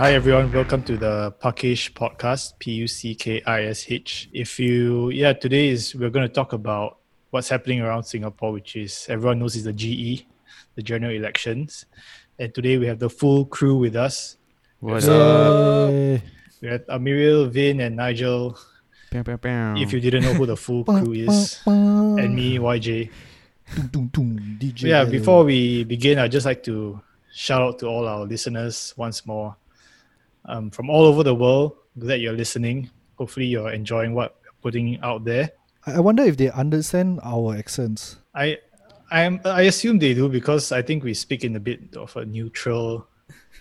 hi everyone. Welcome to the Puckish podcast, P U C K I S H. If you, yeah, today is we're going to talk about what's happening around Singapore, which is everyone knows is the GE, the general elections. And today we have the full crew with us. What's Yay. up? We have Amiriel, Vin, and Nigel. Pew, pew, pew. If you didn't know who the full crew is, and me, YJ. Yeah, before we begin, I'd just like to shout out to all our listeners once more. Um, from all over the world, glad you're listening. Hopefully, you're enjoying what we're putting out there. I I wonder if they understand our accents. I, I am, I assume they do because I think we speak in a bit of a neutral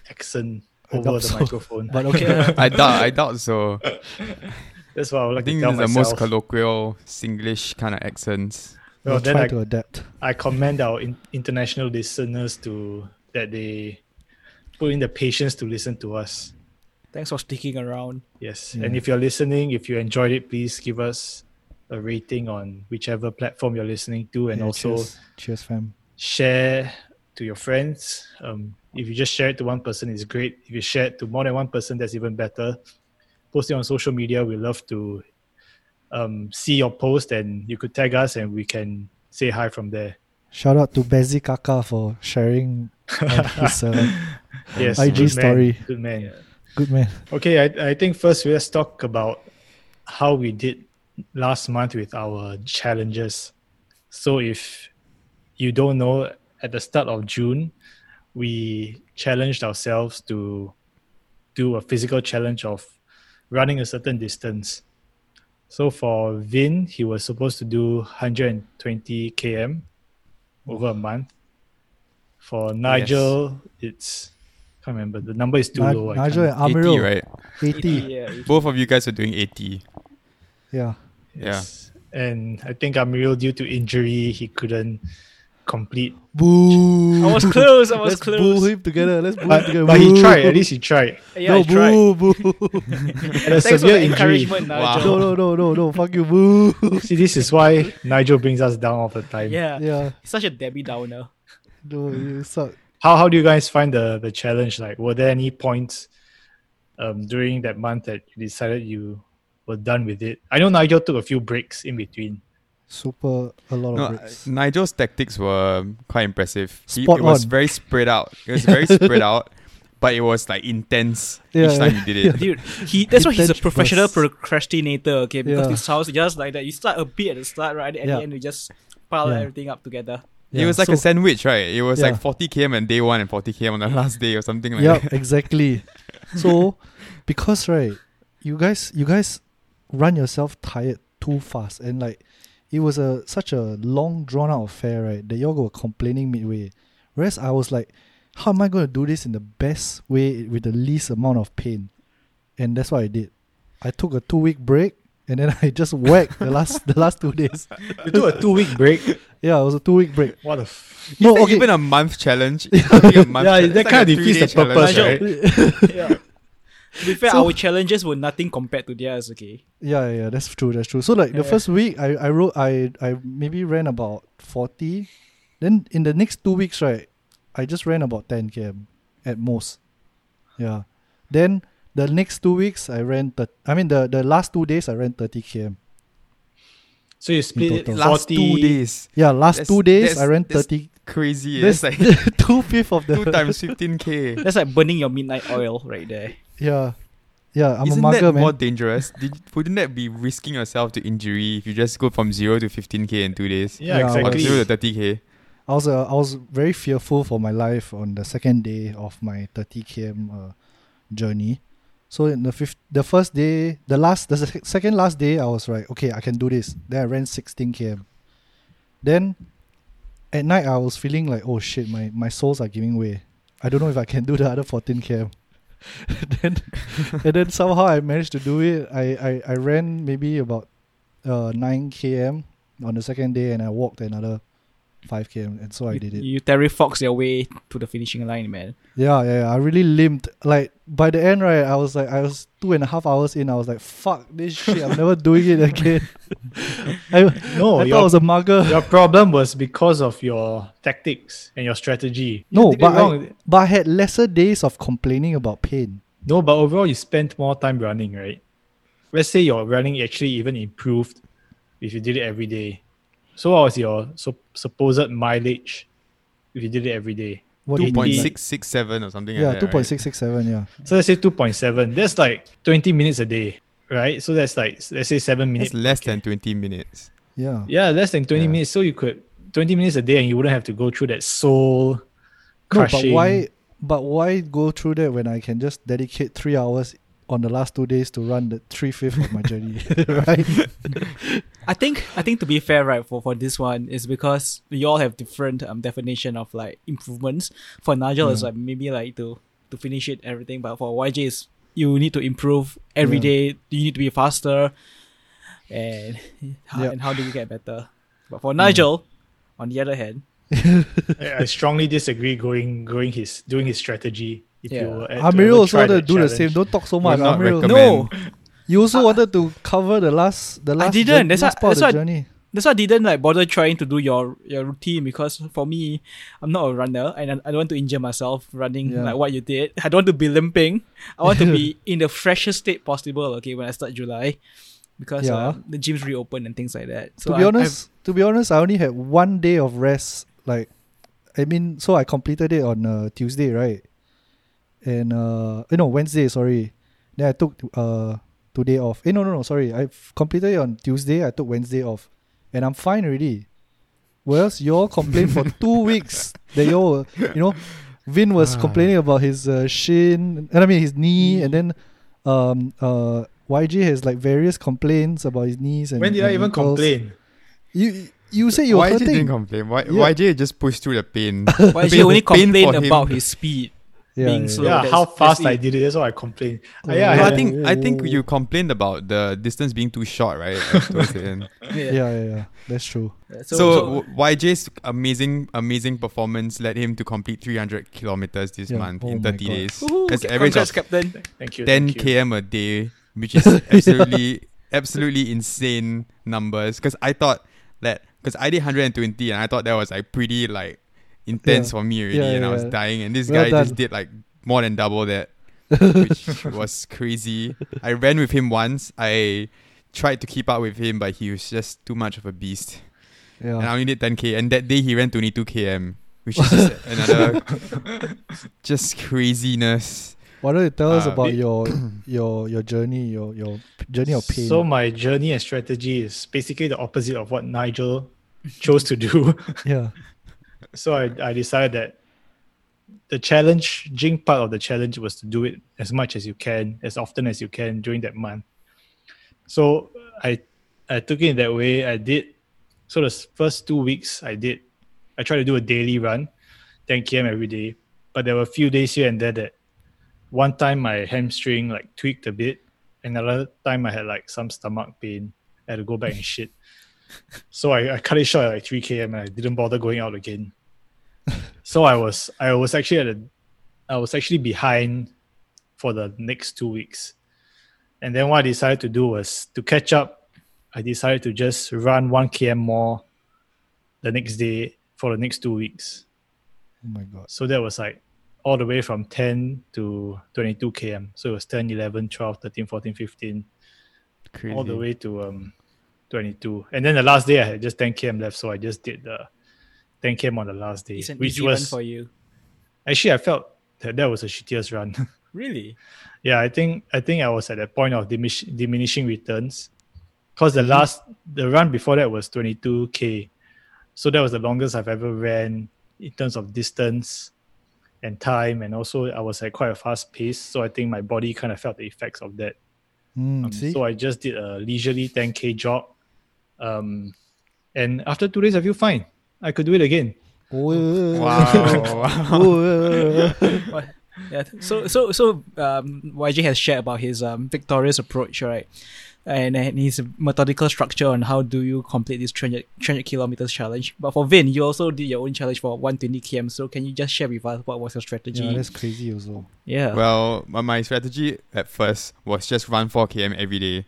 accent over the so. microphone. But okay. I doubt, I doubt so. That's what I would I like think to tell it's the most colloquial Singlish kind of accents. well, we'll then try I, to adapt. I commend our in, international listeners to that they put in the patience to listen to us. Thanks for sticking around. Yes. Yeah. And if you're listening, if you enjoyed it, please give us a rating on whichever platform you're listening to and Yeah, also cheers. cheers, fam. share to your friends. Um, if you just share it to one person, it's great. If you share it to more than one person, that's even better. Post it on social media. We love to um, see your post and you could tag us and we can say hi from there. Shout out to Bezzy Kaka for sharing his uh, Yes. IG good man, story. Good man. Good man. Okay, I, I think first let's talk about how we did last month with our challenges. So if you don't know, at the start of June, we challenged ourselves to do a physical challenge of running a certain distance. So for Vin, he was supposed to do 120 km over a month. For Nigel, it's can't remember the number is too Ni- low. I Nigel can't- and 80, right? 80. Yeah. Both of you guys are doing 80. Yeah. Yes. And I think Amiril, due to injury, he couldn't complete. Boo. I was close. I was Let's close. boo him together. Let's boo him together. but he tried. At least he tried. Yeah, no, I tried. boo, boo. And a Thanks for the injury. encouragement, Wow. No, no, no, no, no. Fuck you, boo. See, this is why Nigel brings us down all the time. Yeah. yeah. Such a Debbie Downer. No, you suck. How how do you guys find the the challenge? Like, were there any points um during that month that you decided you were done with it? I know Nigel took a few breaks in between. Super, a lot No, of uh, bricks. Nigel's tactics were quite impressive. He, Spot it was very spread out. It was very spread out, but it was like intense Yeah, each time yeah, you did it. Dude, he that's why he's a professional bursts. procrastinator, okay? Because Yeah. this house just like that. You start a bit at the start, right? At Yeah. the end, you just pile Yeah. everything up together. It was like so, a sandwich, right? It was Yeah. like 40 km on day one and 40 km on the last day or something like yeah, that. Yeah, exactly. So, because right, you guys, you guys run yourself tired too fast, and like it was a such a long drawn out affair, right? That y'all were complaining midway, whereas I was like, how am I going to do this in the best way with the least amount of pain? And that's what I did. I took a two week break. And then I just whacked the last the last two days. You took a two week break. Yeah, it was a two week break. What a f- No, Is okay. even a month challenge? It's not a month Yeah, challenge. that It's kinda defeats the purpose, challenge. right? yeah. To be fair, So- our challenges were nothing compared to theirs, okay? Yeah, yeah, that's true. That's true. So like the first week, I I wrote I I maybe ran about forty. Then in the next two weeks, right, I just ran about ten km at most. Yeah. Then the next two weeks, I ran. Th- I mean the the last two days, I ran thirty km. So you split it. Last 40 two days. Yeah, last That's- two days, I ran thirty. Crazy. That's That's like two fifth of the two times 15k. That's like burning your midnight oil right there. Yeah, yeah. I'm Isn't a mugger, that man. more dangerous? Did, wouldn't that be risking yourself to injury if you just go from 0 to 15k in two days? Yeah, Yeah, Or exactly. 0 to 30k? I was uh, I was very fearful for my life on the second day of my 30 km uh, journey. So in the fifth, the first day, the last, the second last day, I was like, okay, I can do this. Then I ran 16 km. Then at night, I was feeling like, oh shit, my my soles are giving way. I don't know if I can do the other 14 km. then and then somehow I managed to do it. I I, I ran maybe about uh 9 km on the second day, and I walked another 5 km, and so I did it. You Terry Fox your way to the finishing line, man. Yeah, yeah, yeah. I really limped. Like by the end, right? I was like, I was two and a half hours in. I was like, fuck this shit. I'm never doing it again. I, No, I thought your, I was a mugger. your problem was because of your tactics and your strategy. No, did it but I, but I had lesser days of complaining about pain. No, but overall you spent more time running, right? Let's say your running actually even improved if you did it every day. So what was your so, supposed mileage if you did it every day? What do Two you point mean? six six seven or something. Yeah, like that, two right? point six six seven. Yeah. So let's say 2.7. That's like 20 minutes a day, right? So that's like let's say seven minutes. It's less than twenty minutes. Yeah. Yeah, less than 20 Yeah. minutes. So you could 20 minutes a day and you wouldn't have to go through that soul crushing. No, crushing. but why? But why go through that when I can just dedicate three hours on the last two days to run the three fifth of my journey, right? I think I think to be fair, right, for, for this one is because we all have different um definition of like improvements. For Nigel, it's like maybe like to to finish it everything, but for YJ, is you need to improve every Yeah. day. You need to be faster, and how, Yeah. and how do you get better? But for Nigel, on the other hand, I I strongly disagree going going his doing his strategy. If Yeah. you were at- Amir also try to that do the same. Don't talk so much. not Amir, recommend. no, you also wanted to cover the last the last. I didn't. jour- That's last part of that's the why- journey. that's why I didn't like bother trying to do your your routine because for me, I'm not a runner and I, I don't want to injure myself running Yeah. like what you did. I don't want to be limping. I want to be in the freshest state possible. Okay, when I start July, because Yeah. uh, the gyms reopen and things like that. So to be I- honest, to be honest, I only had one day of rest. Like, I mean, so I completed it on uh, Tuesday, right? And uh, eh, no, Wednesday. Sorry. Then I took uh today off. Eh, no, no, no. Sorry, I completed it on Tuesday. I took Wednesday off, and I'm fine already. Whereas you all complained for two weeks that you all, were- you know, Vin was Ah. complaining about his uh, shin, and I mean his knee, and then um uh YG has like various complaints about his knees and When did I even ankles. complain? You you said you were YJ didn't complain. Why, Yeah. YJ just pushed through the pain. YJ Pain- only pain complained for him. about his speed. Yeah, being yeah, slow. yeah. yeah, that's- how fast I did it. That's what I complained. Oh, yeah, No, I I had- think I think you complained about the distance being too short, right? at towards the end. yeah, yeah, yeah. That's true. So, So, so- YJ's amazing amazing performance led him to complete 300 kilometers this Yeah. month Oh in 30 God. days. Woohoo, That's ca- average congrats, of Captain. Thank you. 10 thank you. km a day, which is absolutely absolutely insane numbers. Because I thought that because I did 120 and I thought that was like pretty like intense Yeah. for me already, Yeah, and I was yeah. dying. And this Well guy done. just did like more than double that, which was crazy. I ran with him once. I tried to keep up with him, but he was just too much of a beast. Yeah. And I only did 10k, and that day he ran 22 km, which is just another just craziness. Why don't you tell us Uh, about bit- your your your journey, your your journey of pain? So my journey and strategy is basically the opposite of what Nigel chose to do. yeah. so I, I decided that the challenging part of the challenge was to do it as much as you can, as often as you can during that month. So I I took it that way. I did so the first two weeks I did I tried to do a daily run, 10 km every day. But there were a few days here and there that one time my hamstring like tweaked a bit, and another time I had like some stomach pain. I had to go back and shit. So I, I cut it short at like 3 km and I didn't bother going out again. So I was I was actually at a I was actually behind for the next two weeks. And then what I decided to do was to catch up, I decided to just run one km more the next day for the next two weeks. Oh my god. So that was like all the way from 10 to 22 km. So it was 10, 11, 12, 13, 14, 15, Crazy. all the way to um 22. And then the last day I had just 10 km left, so I just did the 10 km on the last day, It's an which easy run was for you. actually I felt that that was the shittiest run. Really? yeah, I think I think I was at a point of diminish, diminishing returns because the last the run before that was 22k, so that was the longest I've ever ran in terms of distance and time, and also I was at quite a fast pace, so I think my body kind of felt the effects of that. Mm, Um, see? so I just did a leisurely 10k jog, um, and after two days I feel fine. I could do it again. Wow. Yeah. So so so um, YJ has shared about his um, victorious approach, right? And, and his methodical structure on how do you complete this 300, 300 kilometers challenge. But for Vin, you also did your own challenge for 120 km. So can you just share with us what was your strategy? yeah, that's crazy also. Yeah. Well, my- my strategy at first was just run 4 km every day.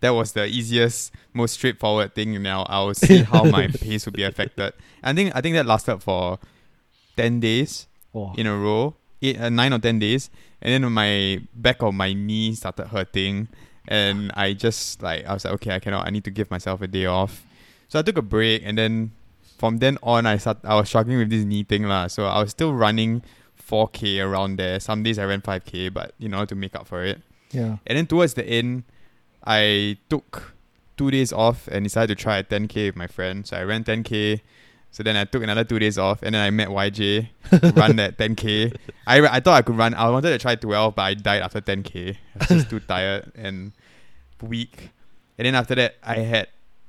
That was the easiest, most straightforward thing. Now I'll see how my pace would be affected. I think I think that lasted for ten days Oh, in a row, eight, uh, nine or ten days, and then my back of my knee started hurting, and I just like I was like, okay, I cannot. I need to give myself a day off. So I took a break, and then from then on, I start I was struggling with this knee thing lah. So I was still running 4k around there. Some days I ran 5k, but you know to make up for it. Yeah. And then towards the end, I took two days off and decided to try a 10k with my friend. So I ran 10k. So then I took another two days off, and then I met YJ to run that 10k. I I thought I could run. I wanted to try 12, but I died after 10k. I was just too tired and weak. And then after that, I had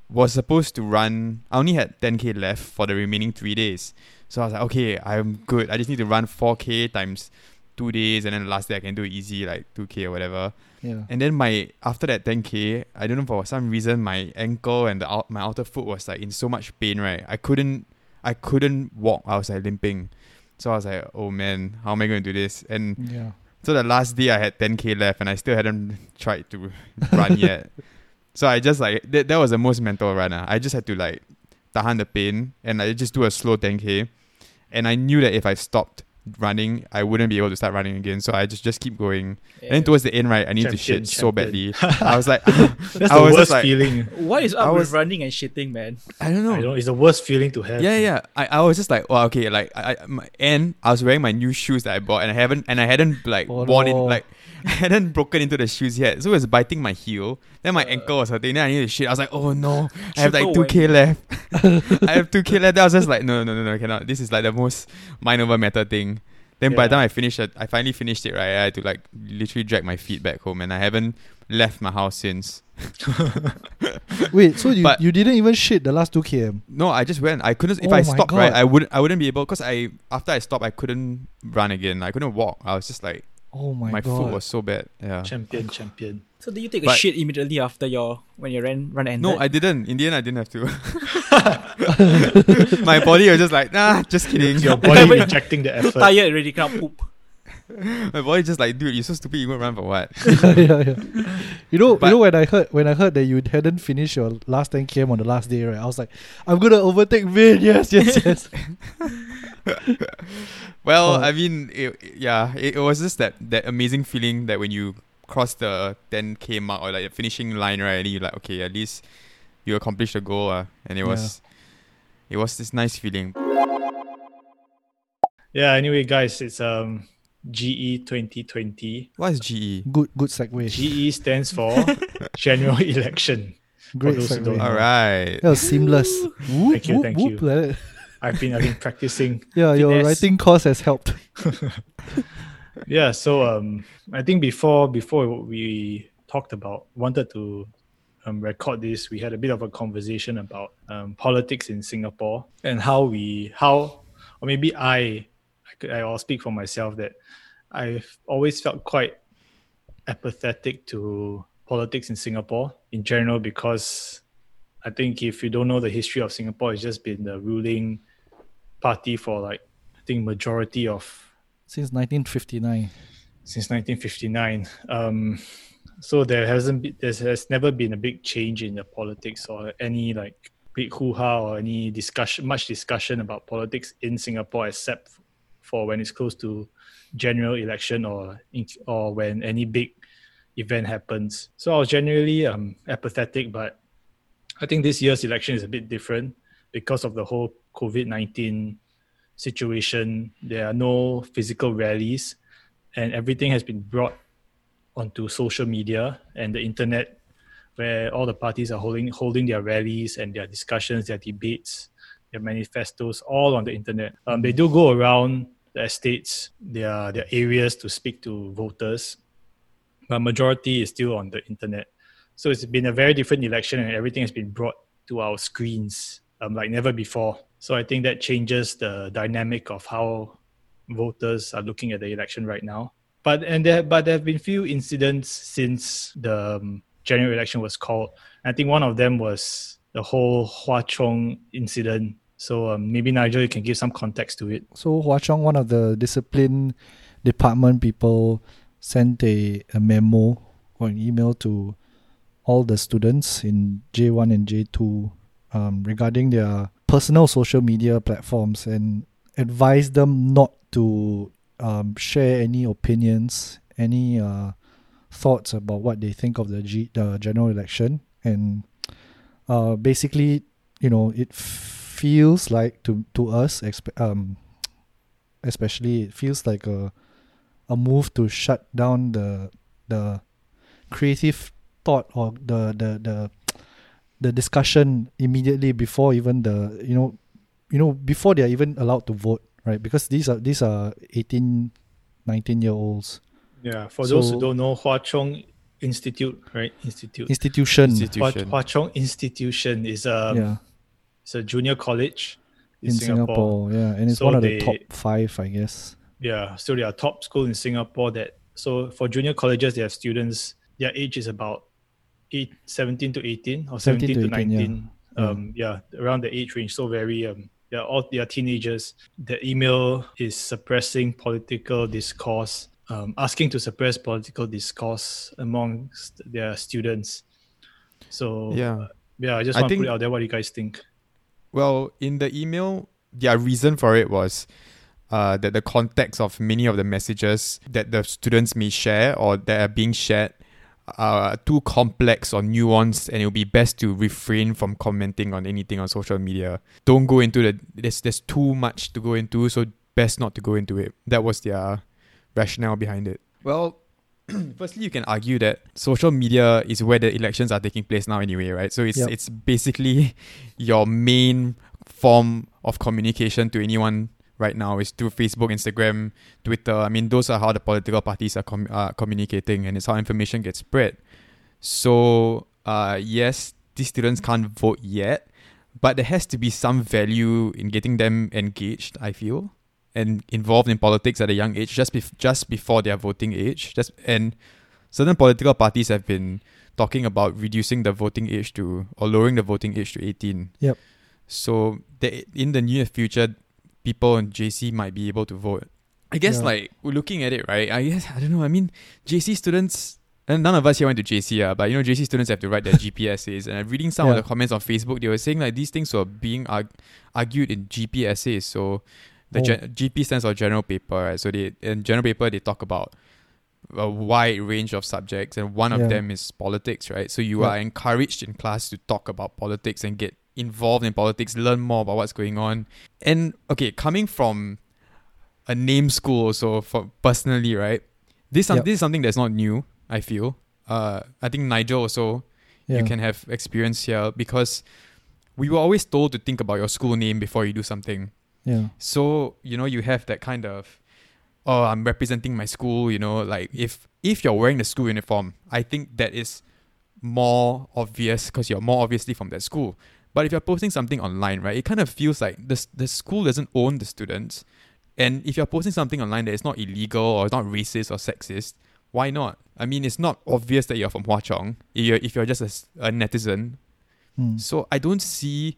was supposed to run. I only had 10k left for the remaining three days. So I was like, okay, I'm good. I just need to run 4k times two days, and then the last day I can do easy, like 2k or whatever. Yeah. And then my after that 10k, I don't know for some reason my ankle and the out, my outer foot was like in so much pain, right? I couldn't I couldn't walk. I was like limping. So I was like, oh man, how am I going to do this? And Yeah. so the last day I had 10k left and I still hadn't tried to run yet. So I just like that, that was the most mental runner. Ah. I just had to like tahan the pain and I just do a slow 10k. And I knew that if I stopped running, I wouldn't be able to start running again. So I just just keep going. And then towards the end, right, I need to Champion, shit so badly. I was like, That's I the was just worst like- feeling. What is up I with was- running and shitting, man? I don't know. I know it's the worst feeling to have. Yeah, yeah. I, I was just like, well, okay, like I, I my, and I was wearing my new shoes that I bought, and I haven't and I hadn't like Oh, worn no. it like I hadn't broken into the shoes yet, so it was biting my heel. Then my uh. ankle was hurting. Then I needed to shit. I was like, oh no, I have like two k left. I have two k left. Then I was just like, no, no, no, no, I cannot. This is like the most mind over matter thing. Then by the time I finished it, I finally finished it. Right, I had to like literally drag my feet back home, and I haven't left my house since. Wait, so you, But- you didn't even shit the last two km? No, I just went. I couldn't. If Oh I stopped, right, I wouldn't. I wouldn't be able because I after I stopped, I couldn't run again. I couldn't walk. I was just like Oh my, my, god. foot was so bad. Yeah. Champion, champion. So did you take a shit immediately after your when your run run ended? No, I didn't. In the end, I didn't have to. my body was just like, nah, just kidding. Your body rejecting the Too effort. tired already, can't poop. my body just like, dude, you're so stupid. You gonna run for what? yeah, yeah. You know, But- you know when I heard when I heard that you hadn't finished your last 10 km on the last day, right? I was like, I'm gonna overtake Vin. Yes, yes, yes. Well, Oh. I mean, it, yeah, it, it was just that that amazing feeling that when you cross the 10k mark or like the finishing line, right, and you're like, okay, at least you accomplished the goal, uh, and it Yeah. was, it was this nice feeling. Yeah. Anyway, guys, it's um GE 2020. What is E? GE? good, good segue. GE stands for General Election. Great those segue. All right. That was seamless. Whoop, Thank you, whoop, thank whoop, you. I've been I've been practicing. Yeah, your Finesse. writing course has helped. Yeah. So um, I think before before we talked about wanted to um, record this, we had a bit of a conversation about um, politics in Singapore and how we how or maybe I I could I'll speak for myself that I've always felt quite apathetic to politics in Singapore in general because I think if you don't know the history of Singapore, it's just been the ruling party for like I think majority of Since 1959. since 1959. Um, so there hasn't been, there has never been a big change in the politics or any like big hoo-ha or any discussion, much discussion about politics in Singapore, except for when it's close to general election or in, or when any big event happens. So I was generally um, apathetic, but I think this year's election is a bit different because of the whole COVID 19 situation. There are no physical rallies, and everything has been brought onto social media and the internet, where all the parties are holding holding their rallies and their discussions, their debates, their manifestos, all on the internet. Um, they do go around the estates, their their areas to speak to voters, but majority is still on the internet. So it's been a very different election, and everything has been brought to our screens um, like never before. So I think that changes the dynamic of how voters are looking at the election right now. But and there, but there have been few incidents since the um, general election was called. I think one of them was the whole Hwa Chong incident. So um, maybe Nigel, you can give some context to it. So Hwa Chong, one of the discipline department people, sent a, a memo or an email to all the students in J1 and J2 um, regarding their personal social media platforms and advise them not to um, share any opinions, any uh, thoughts about what they think of the G- the general election, and uh, basically, you know, it feels like to to us, um, especially, it feels like a a move to shut down the the creative thought or the the the the discussion immediately before even the you know you know before they are even allowed to vote right because these are these are 18 19 year olds Yeah, for those who don't know, Hwa Chong Institute, right? Institute. institution Institution. Hwa Chong Institution is a yeah it's a junior college in, in singapore. yeah and it's So one of the top five i guess Yeah, so they are top school in Singapore. That so for junior colleges, they have students. Their age is about eight, 17 to eighteen or 17 to seventeen to 18, yeah. nineteen. Um, yeah, around the age range. So very um, they're all they are teenagers. The email is suppressing political discourse, um, asking to suppress political discourse amongst their students. So Yeah. yeah, I just want to put it out there. What do you guys think? Well, in the email, their reason for it was uh, that the context of many of the messages that the students may share or that are being shared are too complex or nuanced, and it will be best to refrain from commenting on anything on social media. Don't go into the there's there's too much to go into, so best not to go into it. That was their rationale behind it. Well, firstly, you can argue that social media is where the elections are taking place now anyway, right? So it's Yep. it's basically your main form of communication to anyone right now is through Facebook, Instagram, Twitter. I mean, those are how the political parties are com- uh, communicating, and it's how information gets spread. So, uh, yes, these students can't vote yet, but there has to be some value in getting them engaged. I feel and involved in politics at a young age, just bef- just before their voting age. Just and certain political parties have been talking about reducing the voting age to or lowering the voting age to eighteen. Yep. So that in the near future, people in JC might be able to vote. I guess Yeah. like we're looking at it, right? I guess I don't know. I mean, JC students. And none of us here went to JC, uh, but you know, JC students have to write their GP essays. And I'm reading some of the comments on Facebook. They were saying like these things were being arg- argued in GP essays. So the Oh. gen- GP stands for general paper, right? So they in general paper they talk about a wide range of subjects, and one of them is politics, right? So you Yeah. are encouraged in class to talk about politics and get involved in politics, learn more about what's going on. And okay, coming from a name school also for personally, right? This Yep. this is something that's not new. I feel. Uh, I think Nigel also yeah you can have experience here because we were always told to think about your school name before you do something. yeah So, you know, you have that kind of oh, I'm representing my school, you know, like if if you're wearing the school uniform, I think that is more obvious because you're more obviously from that school. But if you're posting something online, right, it kind of feels like the the school doesn't own the students. And if you're posting something online that is not illegal or it's not racist or sexist, why not? I mean, it's not obvious that you're from Hwa Chong if you're, if you're just a, a netizen Hmm. so I don't see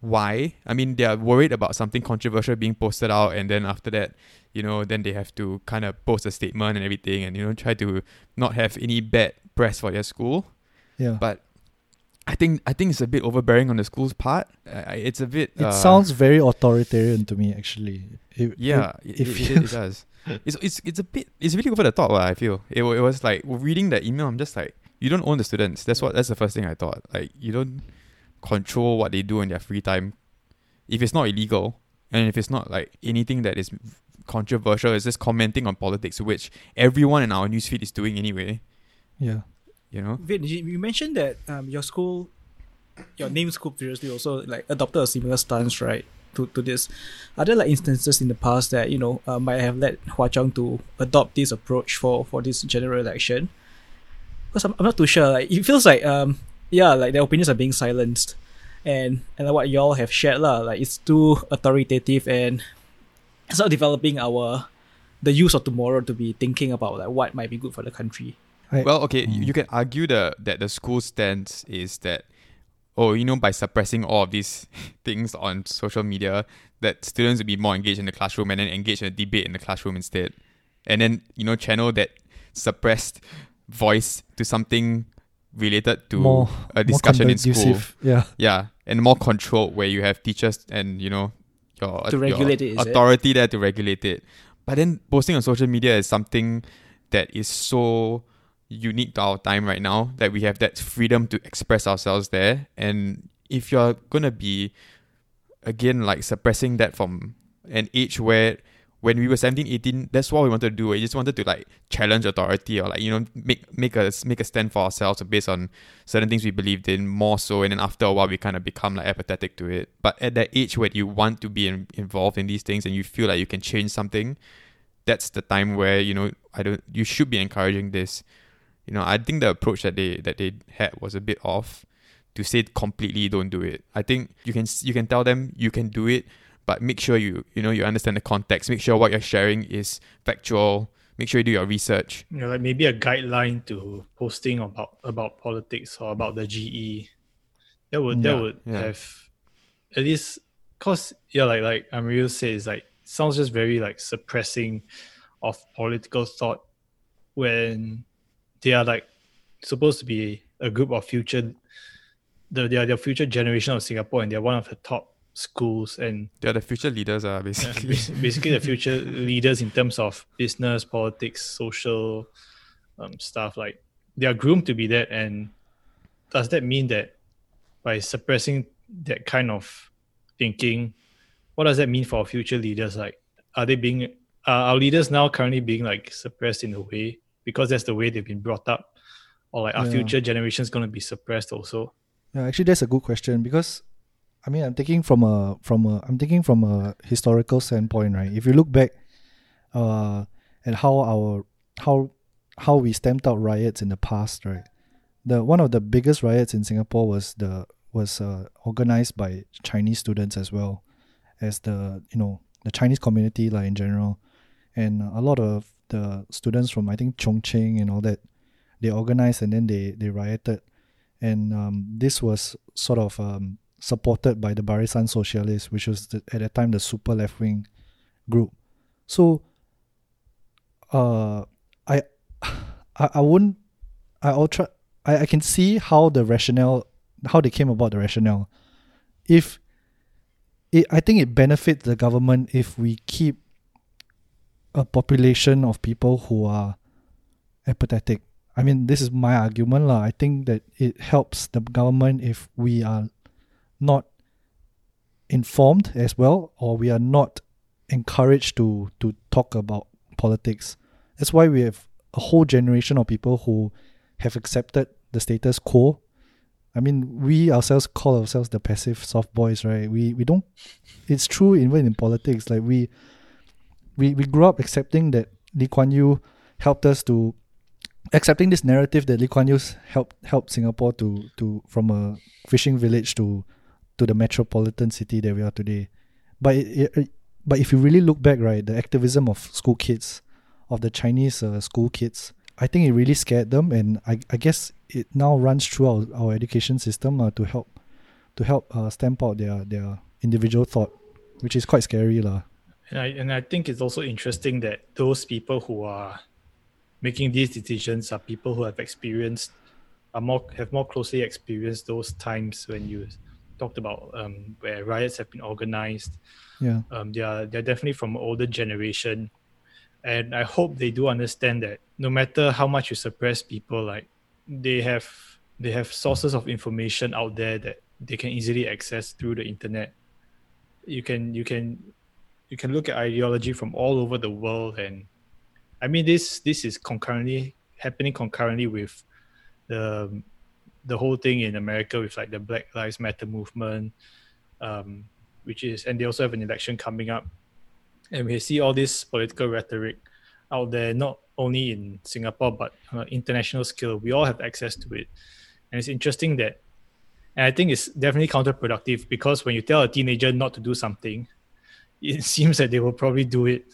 why. I mean, they are worried about something controversial being posted out, and then after that, you know, then they have to kind of post a statement and everything, and you know, try to not have any bad press for their school. yeah But I think I think it's a bit overbearing on the school's part. Uh, it's a bit. it uh, sounds very authoritarian to me actually It- Yeah, it, it, it it, it, does. It's, it's it's a bit it's really over the top. I feel it, it was like reading that email. I'm just like, you don't own the students. That's what that's the first thing I thought. Like you don't control what they do in their free time. If it's not illegal and if it's not like anything that is controversial, it's just commenting on politics, which everyone in our newsfeed is doing anyway. yeah You know. Vin, you mentioned that um, your school, your name school previously also like adopted a similar stance, right? To, to this, are there like instances in the past that you know uh, might have led Hwa Chong to adopt this approach for for this general election? Because I'm, I'm not too sure. Like it feels like um yeah like their opinions are being silenced, and and like what y'all have shared lah like it's too authoritative and it's not developing our the use of tomorrow to be thinking about like what might be good for the country. I- Well, okay, you Mm. you can argue the that the school stance is that oh, you know, by suppressing all of these things on social media, that students will be more engaged in the classroom and then engage in a debate in the classroom instead. And then, you know, channel that suppressed voice to something related to more a discussion more in school. yeah Yeah, and more controlled where you have teachers and you know your To your regulate it, is it? authority there to regulate it. but then posting on social media is something that is so unique to our time right now that we have that freedom to express ourselves there. And if you're gonna be again like suppressing that from an age where when we were 17 18 that's what we wanted to do. We just wanted to like challenge authority or like you know make make a make a stand for ourselves based on certain things we believed in more so. And then after a while we kind of become like apathetic to it. But at that age where you want to be in, involved in these things and you feel like you can change something that's the time where you know i don't you should be encouraging this you know i think the approach that they that they had was a bit off to say completely don't do it i think you can you can tell them you can do it but make sure you you know you understand the context make sure what you're sharing is factual make sure you do your research You know, like maybe a guideline to posting about about politics or about the GE. That would that Yeah, would yeah. have at least cause yeah, like like Amriel said, it's like sounds just very like suppressing of political thought when they are like supposed to be a group of future the they are the future generation of Singapore and they're one of the top schools and they're the future leaders uh, basically basically the future leaders in terms of business, politics, social um, stuff. Like they are groomed to be that, and does that mean that by suppressing that kind of thinking, what does that mean for our future leaders? Like, are they being are our leaders now currently being like suppressed in a way because that's the way they've been brought up, or like our Yeah. future generations going to be suppressed also? Yeah, actually, that's a good question because, I mean, I'm thinking from a from a I'm thinking from a historical standpoint, right? If you look back, uh, at how our how how we stamped out riots in the past, right? The one of the biggest riots in Singapore was the was uh, organized by Chinese students as well as the you know the Chinese community like in general, and a lot of the students from I think Chongqing and all that, they organized and then they they rioted and um, this was sort of um, supported by the Barisan Socialists, which was the, at that time the super left wing group. So, uh, I, I, I wouldn't, I, I'll try. I, I can see how the rationale, how they came about the rationale. If it, I think it benefits the government if we keep a population of people who are apathetic I mean, this is my argument. lah. I think that it helps the government if we are not informed as well or we are not encouraged to, to talk about politics. That's why we have a whole generation of people who have accepted the status quo. I mean, we ourselves call ourselves the passive soft boys, right? We we don't. It's true even in politics. Like we, we we grew up accepting that Lee Kuan Yew helped us to accepting this narrative that Lee Kuan Yew helped helped Singapore to to from a fishing village to to the metropolitan city that we are today. But it, it, but if you really look back, right, the activism of school kids, of the Chinese uh, school kids, I think it really scared them, and I, I guess it now runs through our, our education system uh, to help to help uh, stamp out their their individual thought, which is quite scary, lah. And I and I think it's also interesting that those people who are making these decisions are people who have experienced are more have more closely experienced those times when you talked about um, where riots have been organized. Yeah, Um, they are they're definitely from older generation, and I hope they do understand that no matter how much you suppress people, like they have they have sources of information out there that they can easily access through the internet. You can you can you can look at ideology from all over the world, and I mean this this is concurrently happening concurrently with the the whole thing in America with like the Black Lives Matter movement, um, which is and they also have an election coming up, and we see all this political rhetoric out there, not only in Singapore but on an international scale. We all have access to it, and it's interesting that, and I think it's definitely counterproductive because when you tell a teenager not to do something, it seems that they will probably do it,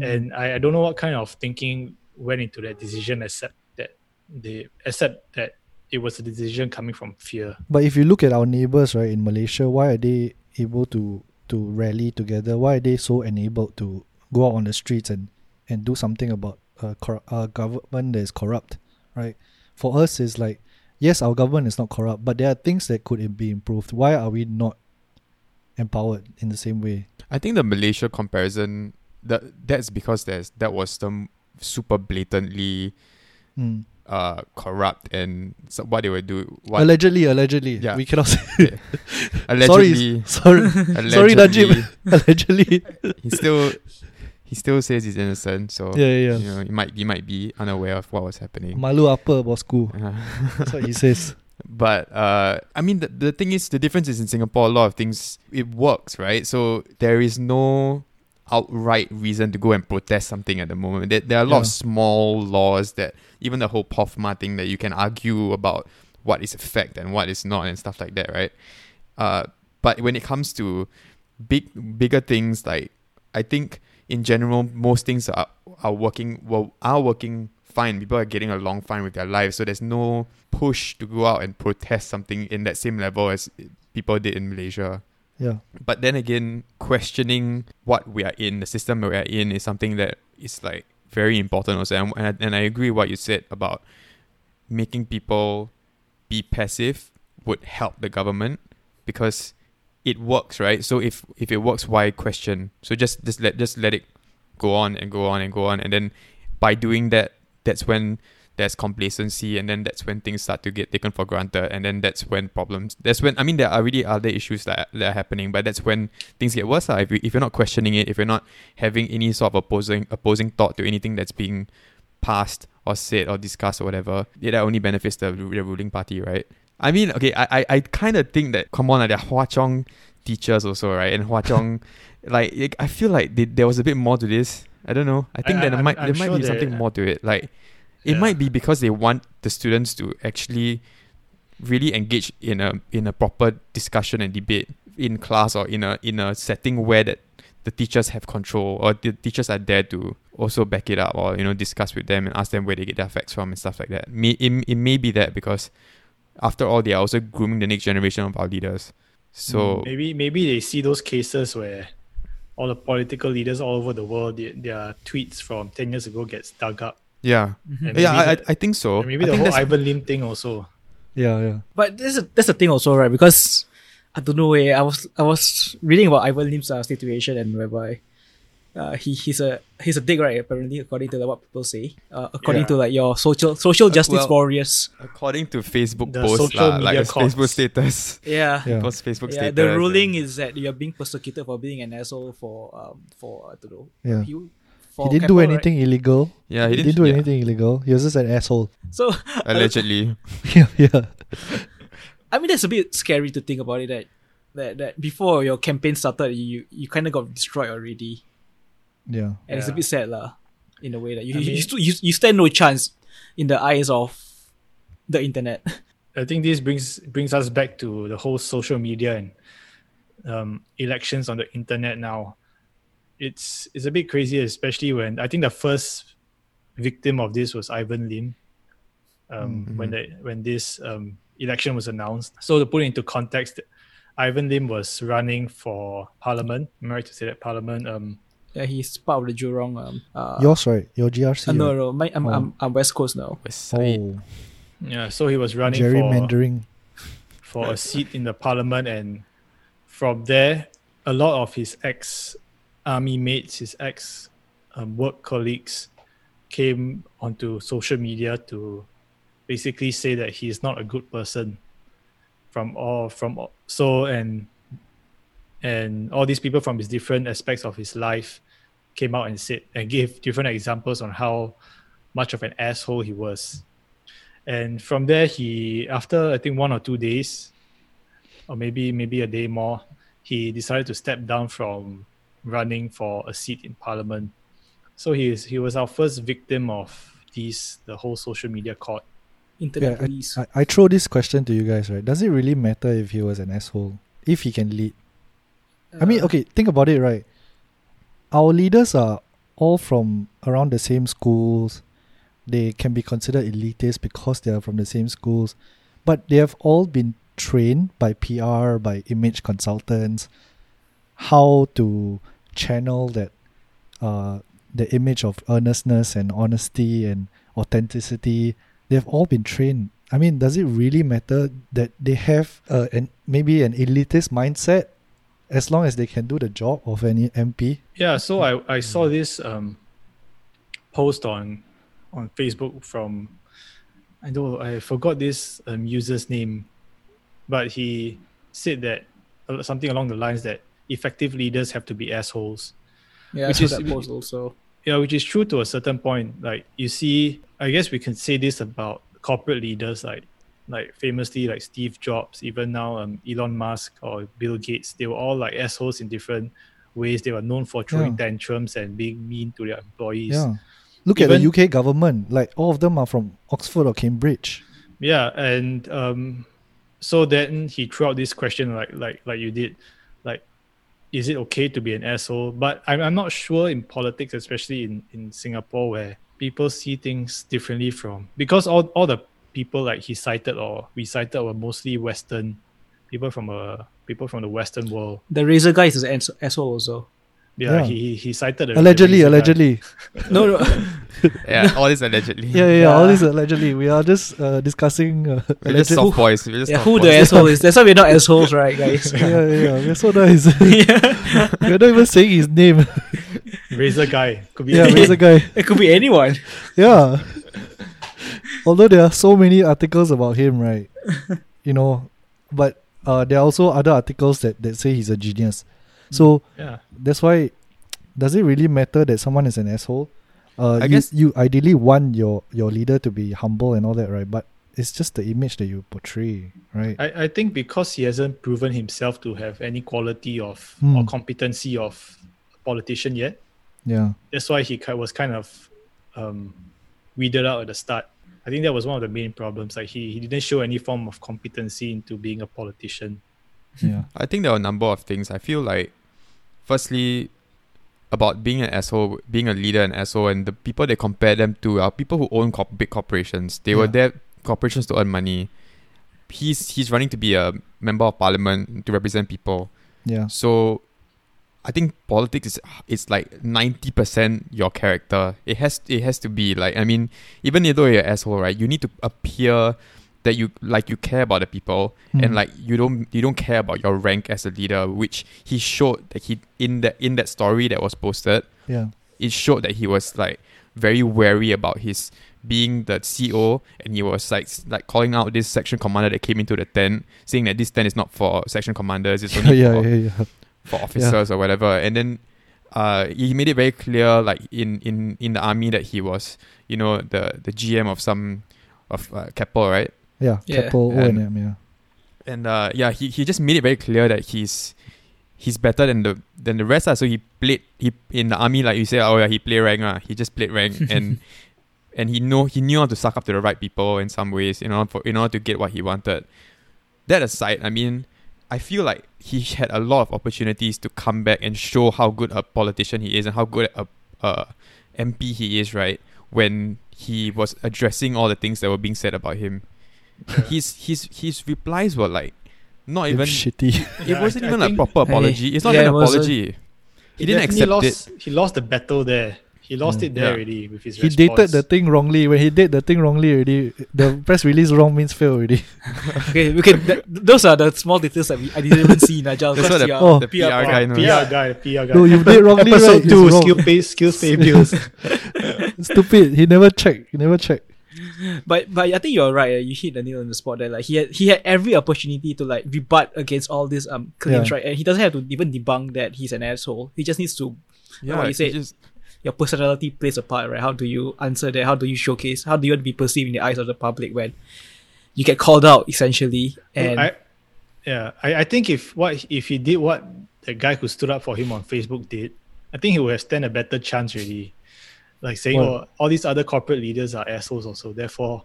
and I, I don't know what kind of thinking went into that decision, except that they except that it was a decision coming from fear. But if you look at our neighbors, right, in Malaysia, why are they able to to rally together? Why are they so enabled to go out on the streets and and do something about a, a government that is corrupt, right? For us, it's like yes, our government is not corrupt, but there are things that could be improved. Why are we not empowered in the same way? I think the Malaysia comparison the, that's because there's that was some super blatantly Mm. uh corrupt and so what they would do what Allegedly, allegedly. Yeah. We cannot say. Yeah. allegedly Sorry, sorry, allegedly, Najib. allegedly. he still he still says he's innocent so Yeah, yeah, you know he might he might be unaware of what was happening Malu apa bosku? Uh, That's what he says. but uh i mean the, the thing is the difference is in singapore a lot of things it works right? So there is no outright reason to go and protest something at the moment. There, there are a lot of small laws that even the whole POFMA thing that you can argue about what is effect and what is not and stuff like that right? Uh but when it comes to big bigger things like i think in general most things are are working well are working fine people are getting along fine with their lives so there's no push to go out and protest something in that same level as people did in malaysia Yeah. but then again, questioning what we are in, the system we are in, is something that is like very important also. And, and, I, and I agree what you said about making people be passive would help the government because it works, right? So if if it works, why question? So just just let just let it go on and go on and go on, and then by doing that, that's when there's complacency and then that's when things start to get taken for granted and then that's when problems that's when i mean there are really other issues that, that are happening but that's when things get worse if, you, if you're not questioning it if you're not having any sort of opposing opposing thought to anything that's being passed or said or discussed or whatever yeah, that only benefits the, the ruling party right? I mean okay i i, I kind of think that come on like, they're hwa chong teachers also right? And hwa chong like i feel like they, there was a bit more to this i don't know i think I- that there I'm- might I'm there might sure be something more to it like it Yeah. might be because they want the students to actually really engage in a in a proper discussion and debate in class or in a in a setting where that the teachers have control or the teachers are there to also back it up or you know discuss with them and ask them where they get their facts from and stuff like that. May, it, it may be that because after all they are also grooming the next generation of our leaders. So mm, maybe maybe they see those cases where all the political leaders all over the world their, their tweets from 10 years ago gets dug up yeah, And yeah, I, I the- I think so. maybe I the whole ivan lim thing also Yeah, yeah. But that's a, that's the thing also, right? Because I don't know. Eh, I was I was reading about Ivan Lim's uh, situation and whereby uh, he he's a he's a dick, right? Apparently, according to what people say, uh, according Yeah. to like your social social justice well- warriors. according to Facebook The posts social lah, like media his Facebook status. Yeah. Yeah. Post Facebook Yeah, status. the ruling and- is that you're being persecuted for being an asshole for um for I don't know Yeah. you He didn't do Keppel, right? anything illegal. yeah, He, he, didn't do yeah, anything illegal. He was just an asshole. So Allegedly. yeah, yeah. I mean that's a bit scary to think about it that that, that before your campaign started you you kind of got destroyed already Yeah. and it's a bit sad lah in a way that you I you, mean- you, you you stand no chance in the eyes of the internet. I think this brings brings us back to the whole social media and um, elections on the internet now. It's it's a bit crazy, especially when I think the first victim of this was Ivan Lim. Um, Mhm. When the when this um, election was announced, so to put it into context, Ivan Lim was running for parliament. Am I right to say that parliament? Yeah, he's part of the Jurong. Um, uh, Yours, right? Your GRC. uh, no, no, my, I'm, Oh. I'm I'm West Coast now. West Side. Oh, yeah, so he was running for gerrymandering. for a seat in the parliament and from there a lot of his ex army mates his ex um, work colleagues came onto social media to basically say that he is not a good person from all from all- so and and all these people from his different aspects of his life came out and said and gave different examples on how much of an asshole he was and from there he after i think one or two days or maybe maybe a day more he decided to step down from running for a seat in parliament so he is he was our first victim of these the whole social media court Internet Yeah, police. I, I throw this question to you guys, right? Does it really matter if he was an asshole? If he can lead? I mean, okay, think about it, right? Our leaders are all from around the same schools. They can be considered elitist because they are from the same schools, but they have all been trained by PR, by image consultants, how to channel that uh, the image of earnestness and honesty and authenticity. They've all been trained. I mean, does it really matter that they have uh, an maybe an elitist mindset as long as they can do the job of any MP. Yeah, so I, I saw this um, post on on Facebook from I know I forgot this um, user's name, but he said that uh, something along the lines that effective leaders have to be assholes. Yeah, Which so is- that post also. Yeah, which is true to a certain point. Like you see, I guess we can say this about corporate leaders, like like famously like Steve Jobs, even now um, Elon Musk or Bill Gates. They were all like assholes in different ways. They were known for throwing Yeah. tantrums and being mean to their employees. Yeah. Look at the UK government. Like all of them are from Oxford or Cambridge. Yeah, and um, so then he threw out this question like like like you did, like, is it okay to be an asshole? But I'm I'm not sure in politics, especially in in Singapore, where people see things differently from because all all the people like he cited or we cited were mostly Western people from a people from the Western world. The Razer guy is an asshole also. Yeah, Yeah. he he he cited the, Allegedly, the reason why- allegedly. No, no. Yeah, all this allegedly. Yeah, yeah, yeah. All Yeah. this allegedly. We are just uh, discussing. Uh, We're just alleged- soft boys. We're just yeah, soft who boys. the asshole is? That's why we're not assholes, right, guys? yeah, yeah, yeah. We're so nice. yeah. We're not even saying his name. Razer guy could be yeah, anyone. he's guy. It could be anyone. Yeah. Although there are so many articles about him, right? you know, but uh, there are also other articles that, that say he's a genius. So yeah. that's why, does it really matter that someone is an asshole? Uh, I you, guess- you ideally want your, your leader to be humble and all that, right? But it's just the image that you portray, right? I, I think because he hasn't proven himself to have any quality of Hmm. or competency of a politician yet, yeah. that's why he was kind of um, weeded out at the start. I think that was one of the main problems. Like he, he didn't show any form of competency into being a politician. Yeah. I think there are a number of things. I feel like, firstly, about being an asshole, being a leader and asshole, and the people they compare them to are people who own corp- big corporations. They were Yeah. there corporations to earn money. He's he's running to be a member of parliament to represent people. Yeah. So, I think politics is it's like ninety percent your character. It has it has to be like I mean, even though you're an asshole, right? You need to appear that you like you care about the people and Mm. like you don't you don't care about your rank as a leader, which he showed that he in that in that story that was posted, Yeah. it showed that he was like very wary about his being the CEO and he was like like calling out this section commander that came into the tent, saying that this tent is not for section commanders, it's Yeah, only yeah, for yeah, yeah. For officers or whatever. And then uh, he made it very clear, like in, in, in the army, that he was, you know, the, the GM of some of uh, Keppel, right? Yeah. Yeah. Keppel, And- O&M, yeah. And uh, yeah, he, he just made it very clear that he's he's better than the than the rest. Uh. So he played he in the army, like you say, oh yeah, he played rank. Uh. He just played rank and and he know he knew how to suck up to the right people in some ways, in order for in order to get what he wanted. That aside, I mean, I feel like he had a lot of opportunities to come back and show how good a politician he is and how good a, a MP he is, right? When he was addressing all the things that were being said about him. His his his replies were like not even shitty. it Yeah, wasn't I even a think- proper apology. It's not Yeah, even an it wasn't. apology. He, didn't accept lost, it. He lost the battle there. He lost Yeah. it there Yeah. already with his he dated the thing wrongly. When he did the thing wrongly already, the press release wrong means fail already. Okay, we can. Th- those are the small details that we, I didn't even see in Agile. That's what the, Oh. the PR, PR, guy knows. PR Yeah. guy, PR guy. No, you did wrongly, Episode right? It's two, wrong. skill pay, skills pay bills. Stupid. He never checked. He never checked. But but I think you're right. uh, You hit the nail on the spot there. Like he had he had every opportunity to like rebut against all these um claims, Yeah. right? And he doesn't have to even debunk that he's an asshole. He just needs to Yeah, what you he said. just your personality plays a part, right? How do you answer that? How do you showcase? How do you want to be perceived in the eyes of the public when you get called out essentially? And I, yeah, I, I think if what if he did what the guy who stood up for him on Facebook did, I think he would have stand a better chance really. Like saying, What? oh, all these other corporate leaders are assholes also. Therefore,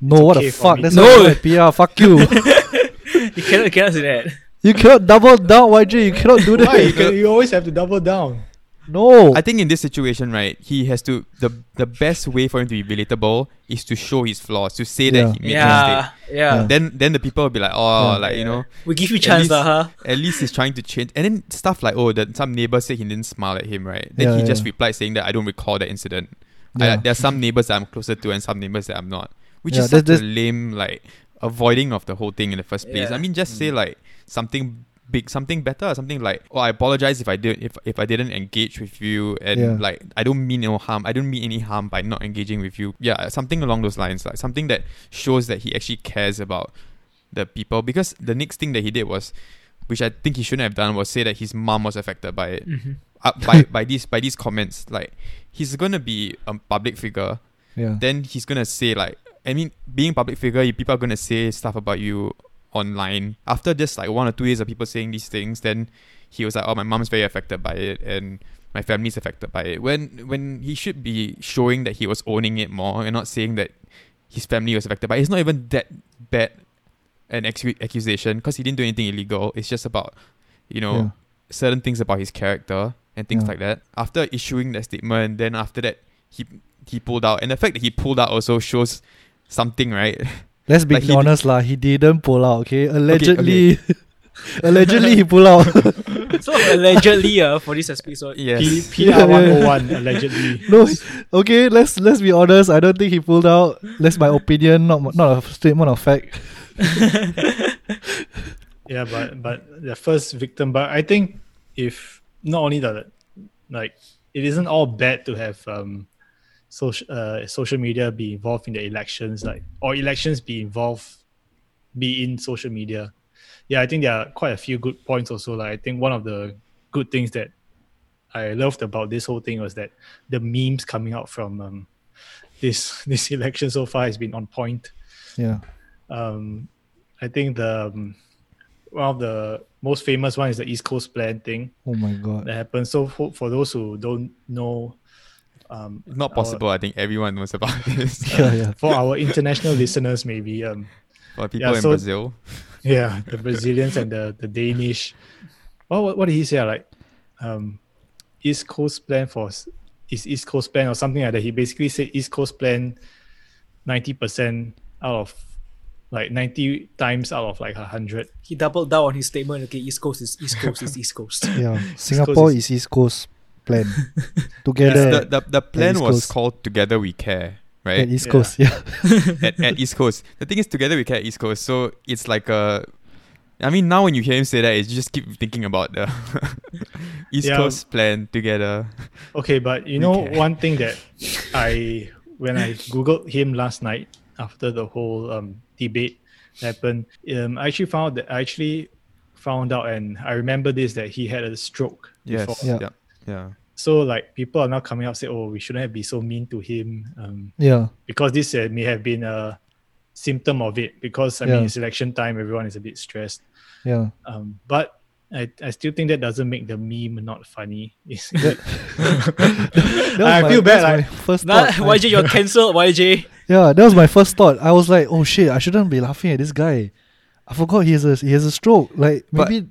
No, It's what okay the fuck? That's No. not PR. Fuck you. you cannot you cannot say that. you cannot double down, YJ. You cannot do that. why you, can, you always have to double down. No. I think in this situation, right, he has to the the best way for him to be relatable is to show his flaws, to say Yeah. that he made a mistake. Yeah, yeah, Yeah. Then then the people will be like, oh, Yeah. like you know, We give you chance, least- lah, huh? at least he's trying to change. And then stuff like, oh, that some neighbor said he didn't smile at him, right? Then Yeah, he just replied saying that I don't recall that incident. Yeah. I, there are some neighbors that I'm closer to and some neighbors that I'm not, which Yeah, is that- such a lame like avoiding of the whole thing in the first place. Yeah. I mean, just say Mm. like something big something better, something like, "Oh, I apologize if I did if if I didn't engage with you, and Yeah. like I don't mean no harm. I don't mean any harm by not engaging with you. Yeah, something along those lines, like something that shows that he actually cares about the people. Because the next thing that he did was, which I think he shouldn't have done, was say that his mom was affected by it. Mm-hmm. Uh, by by these by these comments, like he's gonna be a public figure Yeah. then he's gonna say like I mean being public figure people are gonna say stuff about you online after just like one or two years of people saying these things then he was like oh my mom's very affected by it and my family's affected by it when when he should be showing that he was owning it more and not saying that his family was affected by it. it's not even that bad an accu- accusation because he didn't do anything illegal it's just about you know yeah. certain things about his character and things Yeah. like that. After issuing that statement, then after that he he pulled out, and the fact that he pulled out also shows something, right? Let's be Like honest lah. He didn't pull out. Okay, allegedly, allegedly he pulled out. So allegedly, uh, for this episode, P- yes. PR Yeah, yeah, 101 allegedly. no, okay. Let's let's be honest. I don't think he pulled out. That's my opinion, not not a statement of fact. Yeah, but but the first victim. But I think if not only that, like it isn't all bad to have um social uh, social media be involved in the elections, like or elections be involved be in social media. Yeah, I think there are quite a few good points also. Like I think one of the good things that I loved about this whole thing was that the memes coming out from um, this this election so far has been on point Yeah, um, I think the um, one of the most famous one is the East Coast Plan thing Oh my god. that happened. So for, for those who don't know, um, Not our- possible. I think everyone knows about this. Yeah, yeah. for our international listeners, maybe um, For people Yeah, in so- Brazil. yeah, the Brazilians and the the Danish. What what, what did he say? Like, um, East Coast Plan for is East Coast Plan or something like that. He basically said East Coast Plan, ninety percent out of like ninety times out of like a hundred. he doubled down on his statement. Okay, East Coast is East Coast is East Coast. Yeah, Singapore is East Coast plan. Together the, the the plan was Coast. called Together We Care, right? at right? East Coast. Yeah, at, at East Coast. The thing is, Together We Care at East Coast. So it's like a. I mean, now when you hear him say that, it's you just keep thinking about the East Yeah. Coast plan together. Okay, but you know Okay. one thing that I when I googled him last night after the whole um, debate happened, um, I actually found that I actually found out and I remember this that he had a stroke. Yes. before. Yeah. Yeah. Yeah. So like people are now coming out say, oh, we shouldn't have be so mean to him um, yeah, because this uh, may have been a symptom of it. Because I Yeah. mean, it's election time, everyone is a bit stressed. yeah. Um, but I, I still think that doesn't make the meme not funny. It's- That was I my- feel bad. that's my Like, first Nah, thought. I- YJ, you're cancelled. YJ. Yeah, that was my first thought. I was like, oh shit, I shouldn't be laughing at this guy. I forgot he has a he has a stroke. Like But- maybe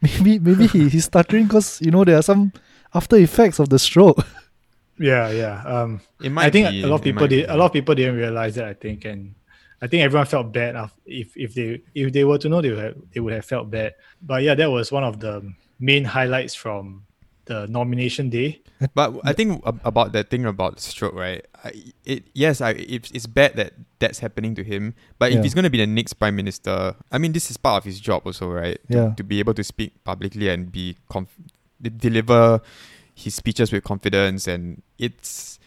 maybe maybe he, he's stuttering because you know there are some after effects of the stroke. yeah, yeah. Um, It might I think be, a lot of people did. be. A lot of people didn't realize that. I think, and I think everyone felt bad if if they if they were to know they would have, they would have felt bad. But yeah, that was one of the main highlights from the nomination day. But I think about that thing about stroke, right? I, it yes, I it's, it's bad that that's happening to him. But Yeah. if he's going to be the next prime minister, I mean, this is part of his job also, right? To, Yeah. To be able to speak publicly and be conf- de- deliver his speeches with confidence, and it's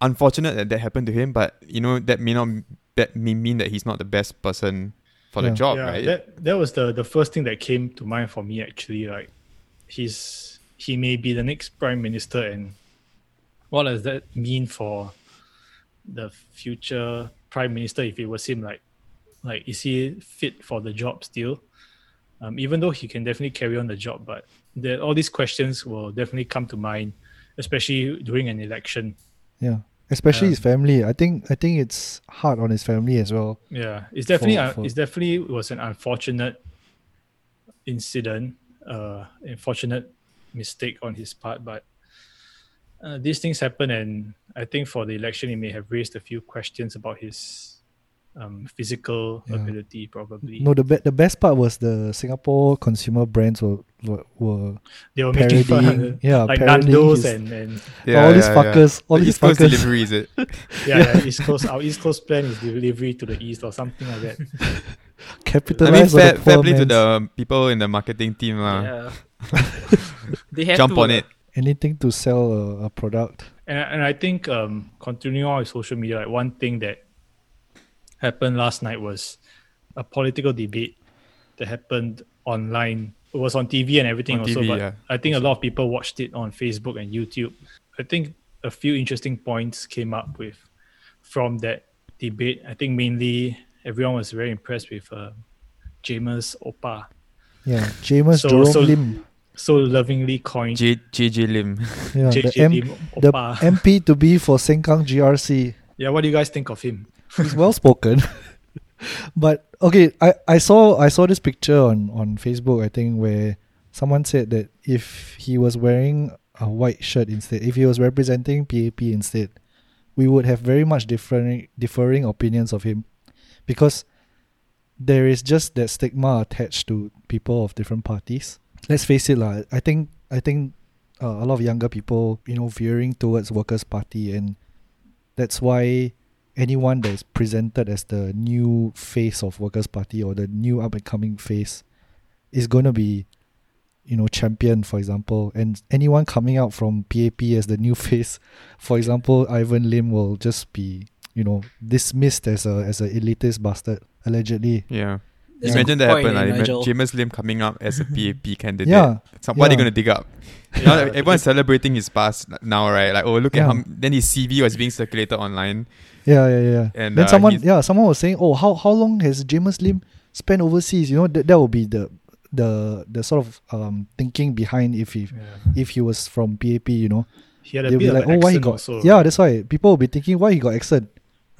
unfortunate that that happened to him. But you know that may not that may mean that he's not the best person for the Yeah. job, yeah, right? that that was the the first thing that came to mind for me actually. Like, he's he may be the next prime minister, and what does that mean for the future prime minister if it was him? Like, like is he fit for the job still? Um, even though he can definitely carry on the job, but the, all these questions will definitely come to mind, especially during an election. yeah, especially Um, his family. I think I think it's hard on his family as well. Yeah, it's definitely For- for- it's definitely was an unfortunate incident, uh, unfortunate mistake on his part. But uh, these things happen, and I think for the election, he may have raised a few questions about his um, physical Yeah. ability, probably. No, the be- the best part was the Singapore consumer brands were were, were they were making fun, yeah, like parodying Nando's his- and and all these fuckers, all The these East Coast delivery is it? yeah, yeah, East Coast. Our East Coast plan is delivery to the east or something like that. Capitalize. I mean, fair, fair poor play to the people in the marketing team. lah. Yeah. they have Jump to, on uh, it. anything to sell a, a product. And, and I think um, continuing on with social media, like one thing that happened last night was a political debate that happened online. It was on TV and everything On also, TV, but yeah. I think a lot of people watched it on Facebook and YouTube. I think a few interesting points came up with from that debate. I think mainly everyone was very impressed with uh, James Opa, Yeah, James So- Jerome so- Lim. so lovingly coined J JJ Lim. Yeah, the, JJ M- Lim the MP to be for Sengkang GRC. yeah, what do you guys think of him? He's well spoken. but okay, I, I saw I saw this picture on, on Facebook, I think, where someone said that if he was wearing a white shirt instead, if he was representing PAP instead, we would have very much differing differing opinions of him. Because there is just that stigma attached to people of different parties. Let's face it, lah. I think I think uh, a lot of younger people, you know, veering towards Workers' Party, and that's why anyone that is presented as the new face of Workers' Party or the new up and coming face is going to be, you know, champion, for example. And anyone coming out from PAP as the new face, for example, Ivan Lim will just be, you know, dismissed as a as a elitist bastard, allegedly. Yeah. There's Imagine that point, happened. Like, Nigel. James Lim coming up as a PAP candidate. Yeah, So what are they going to dig up? Now that Yeah. everyone's celebrating his past now, right? Like, oh, look Yeah. at him. Then his CV was being circulated online. Yeah, yeah, yeah. And, then uh, someone, yeah, someone was saying, oh, how how long has James Lim spent overseas? You know, that that would be the the the sort of um thinking behind if he Yeah. if he was from PAP, you know. He had a they'll bit be of like, an oh, why he got? also. Yeah, that's why people will be thinking why he got accent,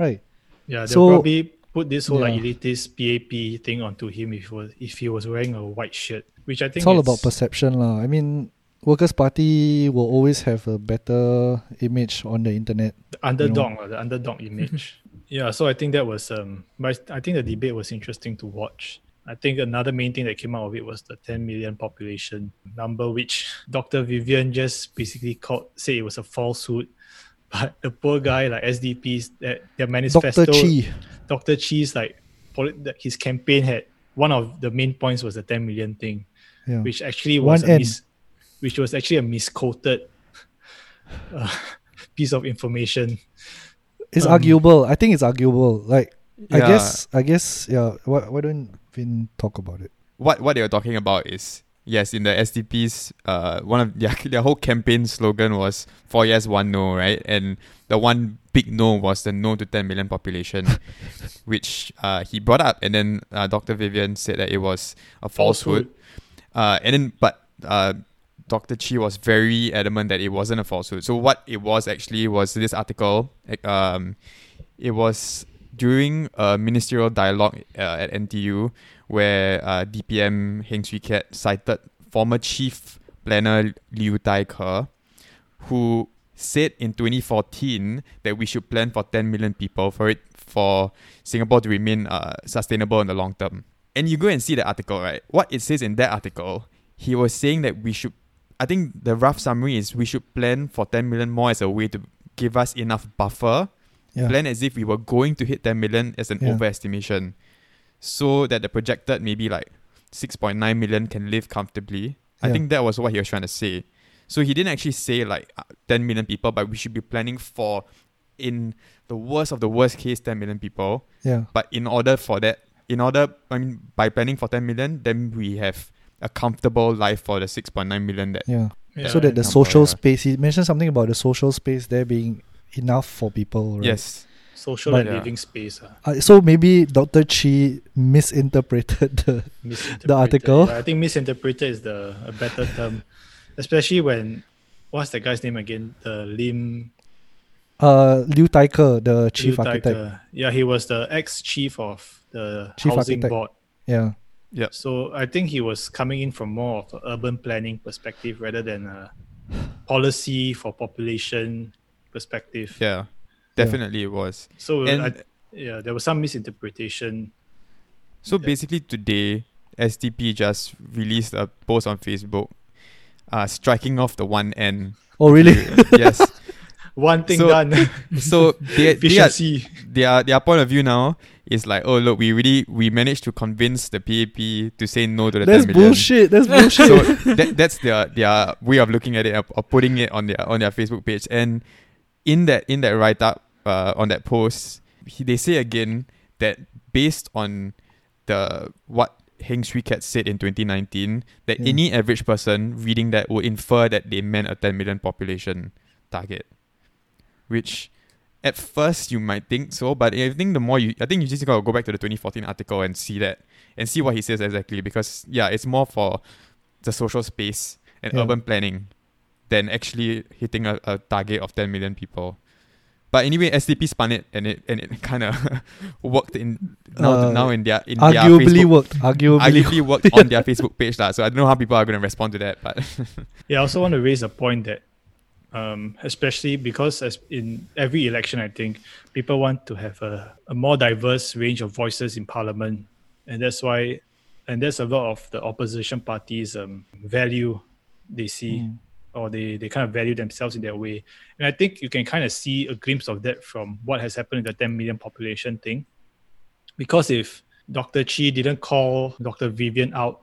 right? Yeah, they'll So- probably put this whole like Yeah. elitist PAP thing onto him if he was if he was wearing a white shirt, which I think It's all about perception, lah. I mean, Workers' Party will always have a better image on the internet. the underdog, or the underdog image. yeah, so I think that was um, but I think the debate was interesting to watch. I think another main thing that came out of it was the 10 million population number, which Dr. Vivian just basically called, said it was a falsehood. But the poor guy, like SDPs, that their manifesto, Dr. Chee, Dr. Chee's like his campaign had one of the main points was the 10 million thing, yeah. which actually was One a N. mis- which was actually a misquoted uh, piece of information. it's um, arguable. I think it's arguable. Like, I guess, I guess, yeah. Why, why don't Vin talk about it? what what they were talking about is yes, in the SDP's uh one of their their whole campaign slogan was four yes one no right, and the one big no was the no to ten million population, which uh he brought up, and then uh, Dr. Vivian said that it was a falsehood, uh and then but uh. Dr. Chee was very adamant that it wasn't a falsehood. So what it was actually was this article. Um, it was during a ministerial dialogue uh, at NTU where uh, DPM Heng Swee Keat cited former chief planner Liu Thai Ker, who said in 2014 that we should plan for 10 million people for it for Singapore to remain uh, sustainable in the long term. And you go and see the article, right? What it says in that article, he was saying that we should. I think the rough summary is we should plan for 10 million more as a way to give us enough buffer Yeah. plan as if we were going to hit 10 million as an Yeah. overestimation so that the projected maybe like 6.9 million can live comfortably i think that was what he was trying to say so he didn't actually say like uh, 10 million people but we should be planning for in the worst of the worst case 10 million people Yeah. but in order for that in order i mean by planning for 10 million then we have a comfortable life for the 6.9 million that Yeah. Yeah, so that the example, social yeah. space, he mentioned something about the social space there being enough for people. Right? yes social But- and Yeah. living space. Uh, Uh, so maybe Dr. Chee misinterpreted the. misinterpreted. article? Yeah, I think misinterpreted is the a better term, especially when what's the guy's name again? The Lim Uh, Liu Thai Ker, the chief Tai architect. Ke. Yeah, he was the ex chief of the Chief housing architect. board. Yeah. So I think he was coming in from more of an urban planning perspective rather than a policy for population perspective. yeah definitely it was So And- I, yeah, there was some misinterpretation. So Yeah. basically, today SDP just released a post on Facebook, uh, striking off the one end. Oh, really? One thing So- done. So they, they are, their their point of view now is like, oh look, we really we managed to convince the PAP to say no to the That's 10 million. bullshit. That's bullshit. So that, that's their their way of looking at it or putting it on their on their Facebook page. And in that in that write up uh, on that post, he, they say again that based on the what Heng Swee Keat said in 2019, that Yeah. any average person reading that would infer that they meant a 10 million population target, which at first you might think so, but I think the more you, I think you just gotta go back to the 2014 article and see that and see what he says exactly because yeah, it's more for the social space and Yeah. urban planning than actually hitting a, a target of 10 million people. But anyway, SDP spun it and it and it kind of worked in now Uh, now in their in their arguably Facebook, worked. Arguably, arguably worked on their Facebook page lah. So I don't know how people are going to respond to that, but Yeah, I also want to raise a point that, um, especially because as in every election, I think people want to have a, a more diverse range of voices in parliament, and that's why, and that's a lot of the opposition parties' um, value they see, Mm. or they they kind of value themselves in their way, and I think you can kind of see a glimpse of that from what has happened with the 10 million population thing, because if Dr. Chee didn't call Dr. Vivian out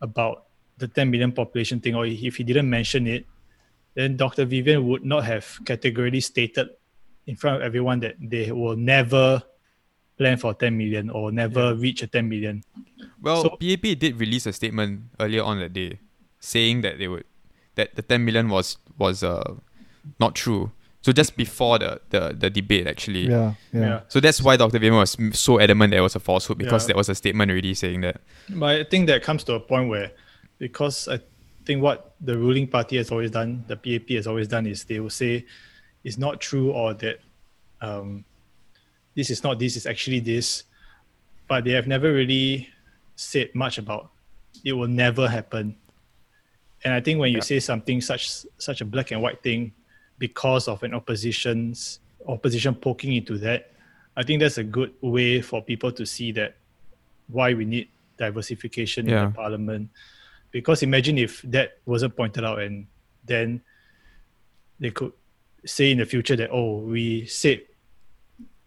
about the 10 million population thing, or if he didn't mention it, then Dr. Vivian would not have categorically stated in front of everyone that they will never plan for 10 million or never reach a 10 million. Well, So- PAP did release a statement earlier on that day saying that they would that the 10 million was was uh not true. So just before the the, the debate actually. yeah, yeah, So that's why Dr. Vivian was so adamant that it was a falsehood because Yeah. there was a statement already saying that. But I think that comes to a point where, because I think what the ruling party has always done, the PAP has always done, is they will say it's not true or that um, this is not this, it's actually this. But they have never really said much about it will never happen. And I think when you Yeah. say something such such a black and white thing because of an opposition's opposition poking into that, I think that's a good way for people to see that why we need diversification in the parliament. Because imagine if that wasn't pointed out and then they could say in the future that oh we said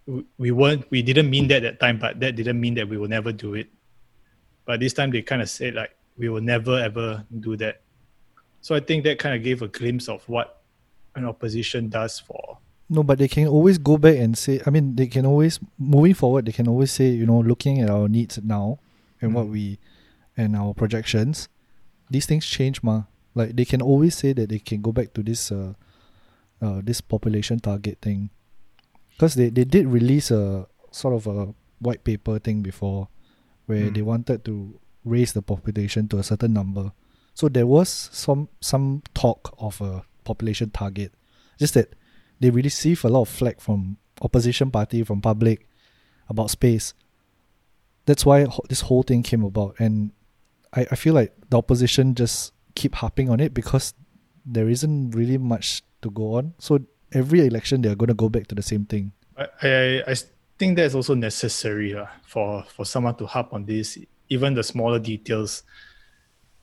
we- we weren't we didn't mean that that time but that didn't mean that we will never do it but this time they kind of said like we will never ever do that so i think that kind of gave a glimpse of what an opposition does for No, but they can always go back and say. I mean, they can always moving forward. They can always say, you know, looking at our needs now and what Mm. we and our projections, these things change, ma. Like they can always say that they can go back to this uh, uh this population target thing, because they they did release a sort of a white paper thing before, where Mm. they wanted to raise the population to a certain number. So there was some some talk of a population target, just that they receive a lot of flack from opposition party from public about space. That's why this whole thing came about, and I, I feel like the opposition just keep harping on it because there isn't really much to go on. So every election they're gonna go back to the same thing. I, I, I think that's also necessary uh, for, for someone to harp on this, even the smaller details.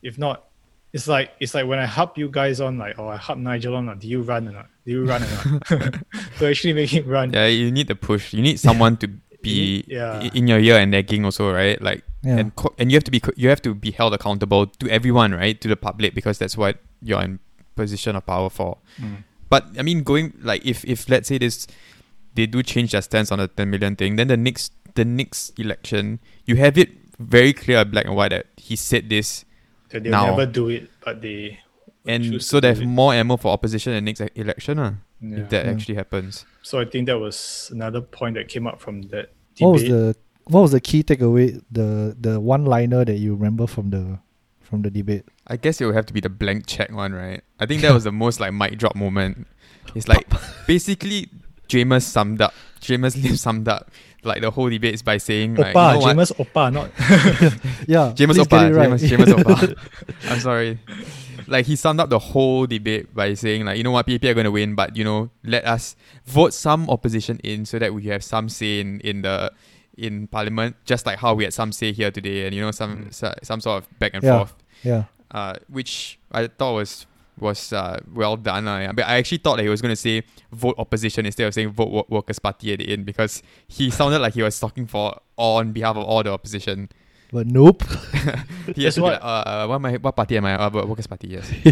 If not, it's like it's like when I harp you guys on like, oh, I harp Nigel on, like, do you run or not? Do you run or not? to actually make him run. Yeah, you need the push. You need someone to be Yeah. in your ear and nagging also, right? Like Yeah. and co- and you have to be co- you have to be held accountable to everyone, right? To the public because that's what you're in position of power for. Mm. But I mean, going like if if let's say this, they do change their stance on the ten million thing, then the next the next election, you have it very clear, black and white that he said this, That they'll Now. never do it, but they and so to they do have it. more ammo for opposition in the next election, uh, Yeah. if that Yeah. actually happens. So I think that was another point that came up from that debate. What was the what was the key takeaway? The the one liner that you remember from the from the debate. I guess it would have to be the blank check one, right? I think that was the most like mic drop moment. It's like basically Jamus summed up Jamus Lim summed up like the whole debate is by saying like Opa, you know what? James Opa, not Yeah, Jamus please get Opa, right. Jamus, Jamus Opa. I'm sorry. Like he summed up the whole debate by saying like, you know what, PAP are going to win, but you know, let us vote some opposition in so that we have some say in, in the in parliament, just like how we had some say here today, and you know, some Mm. some sort of back and Yeah. forth yeah, uh, which I thought was was uh, well done. Uh, but I actually thought that he was going to say vote opposition instead of saying vote wo- workers party at the end because he sounded like he was talking for on behalf of all the opposition. But nope. yes, has That's to be what- like, uh, uh, what, am I, what party am I? Uh, workers party, yes.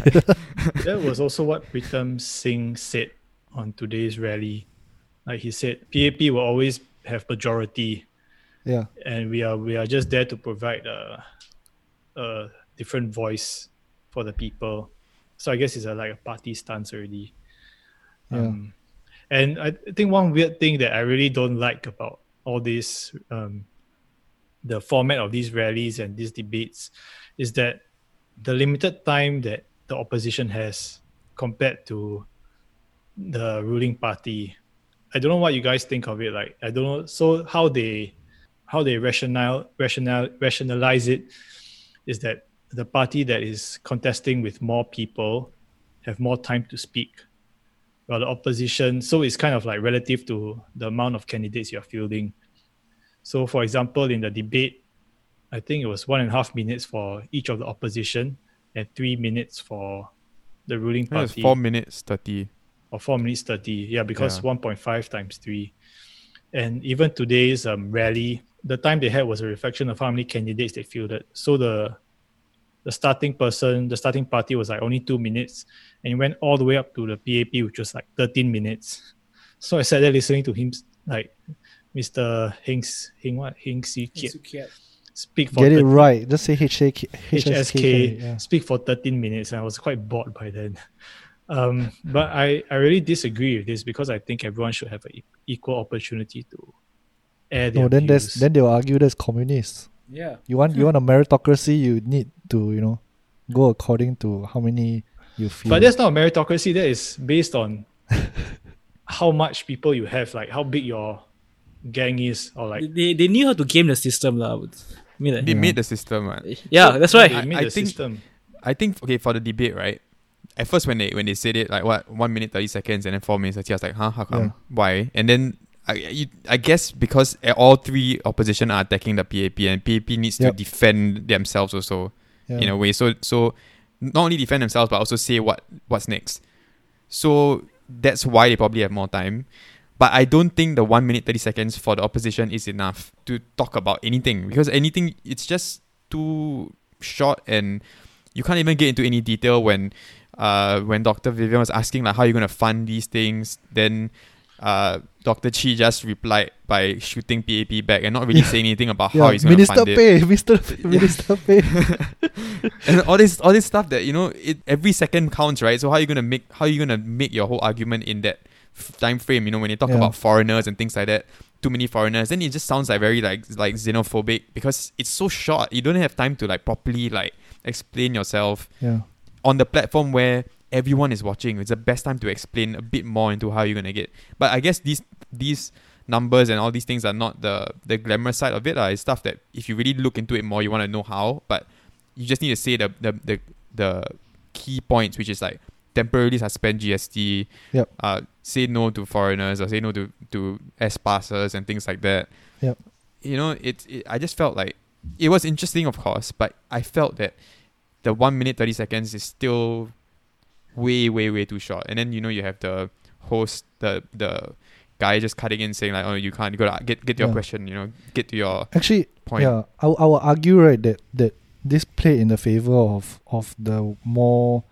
that was also what Pritam Singh said on today's rally. Like he said, PAP will always have majority, yeah. and we are we are just there to provide a, a different voice for the people. So I guess it's a, like a party stance already. Yeah. Um, and I think one weird thing that I really don't like about all this, um, the format of these rallies and these debates, is that the limited time that the opposition has compared to the ruling party. I don't know what you guys think of it. Like I don't know. So how they how they rationale rationale rationalize it is that the party that is contesting with more people have more time to speak while the opposition so it's kind of like relative to the amount of candidates you're fielding so for example in the debate i think it was one and a half minutes for each of the opposition and three minutes for the ruling party four minutes thirty. or four minutes 30 yeah because Yeah. 1.5 times 3 and even today's um, rally the time they had was a reflection of how many candidates they fielded so the the starting person the starting party was like only two minutes and it went all the way up to the pap which was like 13 minutes so i sat there listening to him like mr hinks hing what hinks speak for Get it 13 right. Just say HSK. HSK Yeah. speak for 13 minutes and I was quite bored by then. Um, but I, I really disagree with this because I think everyone should have an equal opportunity to air their No, then views. then they'll argue that's communist. Yeah. You want you want a meritocracy, you need to, you know, go according to how many you feel. but that's not a meritocracy. That is based on how much people you have, like how big your gang is, or like They, they knew how to game the system. lah. I would- I mean, like- They Yeah. made the system, right? yeah, that's they right. made I the think- system. I think okay for the debate, right? At first, when they when they said it, like what one minute thirty seconds and then four minutes, I was like, huh, how come? Yeah. Why? And then I you, I guess because all three opposition are attacking the PAP and PAP needs to defend themselves also yeah. in a way. So so not only defend themselves but also say what what's next. So that's why they probably have more time. But I don't think the one minute thirty seconds for the opposition is enough to talk about anything because anything it's just too short and you can't even get into any detail when uh when Dr. Vivian was asking like how you're gonna fund these things, then uh Dr. Chee just replied by shooting PAP back and not really Yeah. saying anything about how yeah. he's gonna Minister fund it pay, Minister Minister pay. and all this all this stuff that you know it every second counts right so how are you gonna make how are you gonna make your whole argument in that f- time frame you know when you talk Yeah. about foreigners and things like that too many foreigners then it just sounds like very like like xenophobic because it's so short you don't have time to like properly like explain yourself Yeah. on the platform where everyone is watching it's the best time to explain a bit more into how you're gonna get but i guess these these numbers and all these things are not the the glamorous side of it uh. it's stuff that if you really look into it more you want to know how but you just need to say the the the, the key points which is like temporarily suspend gst Yep. uh say no to foreigners or say no to to s passes and things like that Yep. you know it's it, i just felt like it was interesting of course but i felt that the one minute 30 seconds is still way way way too short and then you know you have the host the the guy just cutting in saying like oh you can't you gotta get get to your Yeah. question you know get to your Actually, point yeah, I, I will argue right that that this played in the favor of of the more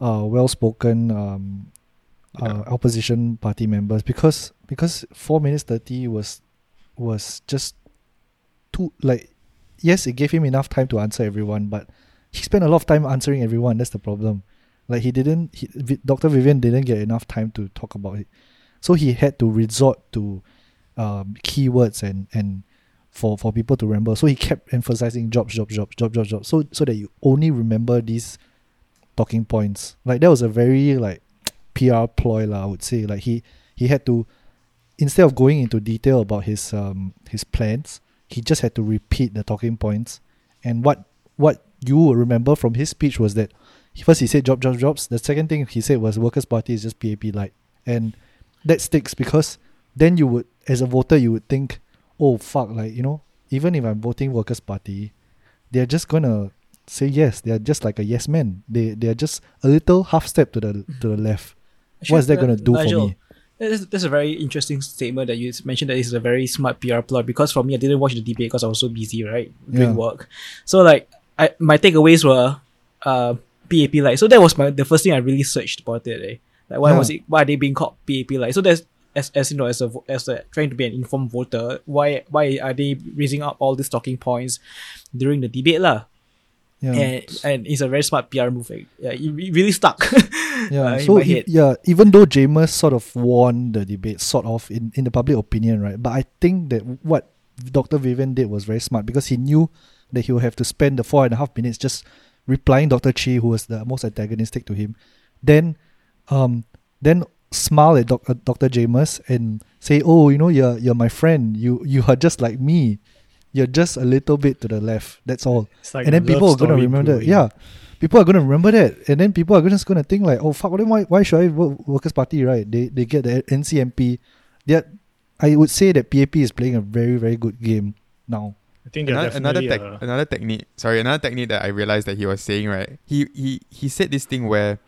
uh well spoken um uh, opposition party members because because four minutes thirty was was just too like yes it gave him enough time to answer everyone but he spent a lot of time answering everyone. That's the problem. Like he didn't he, Dr. Vivian didn't get enough time to talk about it. So he had to resort to um, keywords and and for for people to remember. So he kept emphasizing jobs jobs jobs jobs jobs jobs so so that you only remember these talking points. Like that was a very like PR ploy lah, I would say. Like he he had to instead of going into detail about his um his plans he just had to repeat the talking points. And what what you will remember from his speech was that first he said job jobs jobs the second thing he said was workers party is just PAP light. And that sticks because then you would as a voter you would think oh fuck like you know even if i'm voting workers party they're just gonna say yes. They are just like a yes man. They they are just a little half step to the to the left. What is that Actually, gonna do for me? That's, that's a very interesting statement that you mentioned that it's a very smart PR plot because for me, I didn't watch the debate because I was so busy, right? Doing Yeah. work. So, like, I my takeaways were uh, PAP Light. So, that was my the first thing I really searched about it. Eh? Like, why Yeah. was it, why are they being called PAP Light? So, that's as, as you know, as a, as a trying to be an informed voter, why why are they raising up all these talking points during the debate, lah? Yeah. And, and it's a very smart PR move. Yeah, it re- really stuck. Yeah, uh, so e- yeah, even though Jamus sort of won the debate, sort of in, in the public opinion, right? But I think that what Dr. Vivian did was very smart because he knew that he would have to spend the four and a half minutes just replying Dr. Chee, who was the most antagonistic to him. Then, um, then smile at doc, uh, Dr. Jamus and say, "Oh, you know, you're you're my friend. You you are just like me. You're just a little bit to the left. That's all." It's like and then people are gonna story remember that. Yeah, people are gonna remember that, and then people are just gonna think like, oh fuck, then why why should I vote Workers Party? Right? They they get the NCMP. They, I would say that PAP is playing a very very good game now. I think another, another, definitely tech, uh, another technique sorry another technique that i realized that he was saying right he he he said this thing where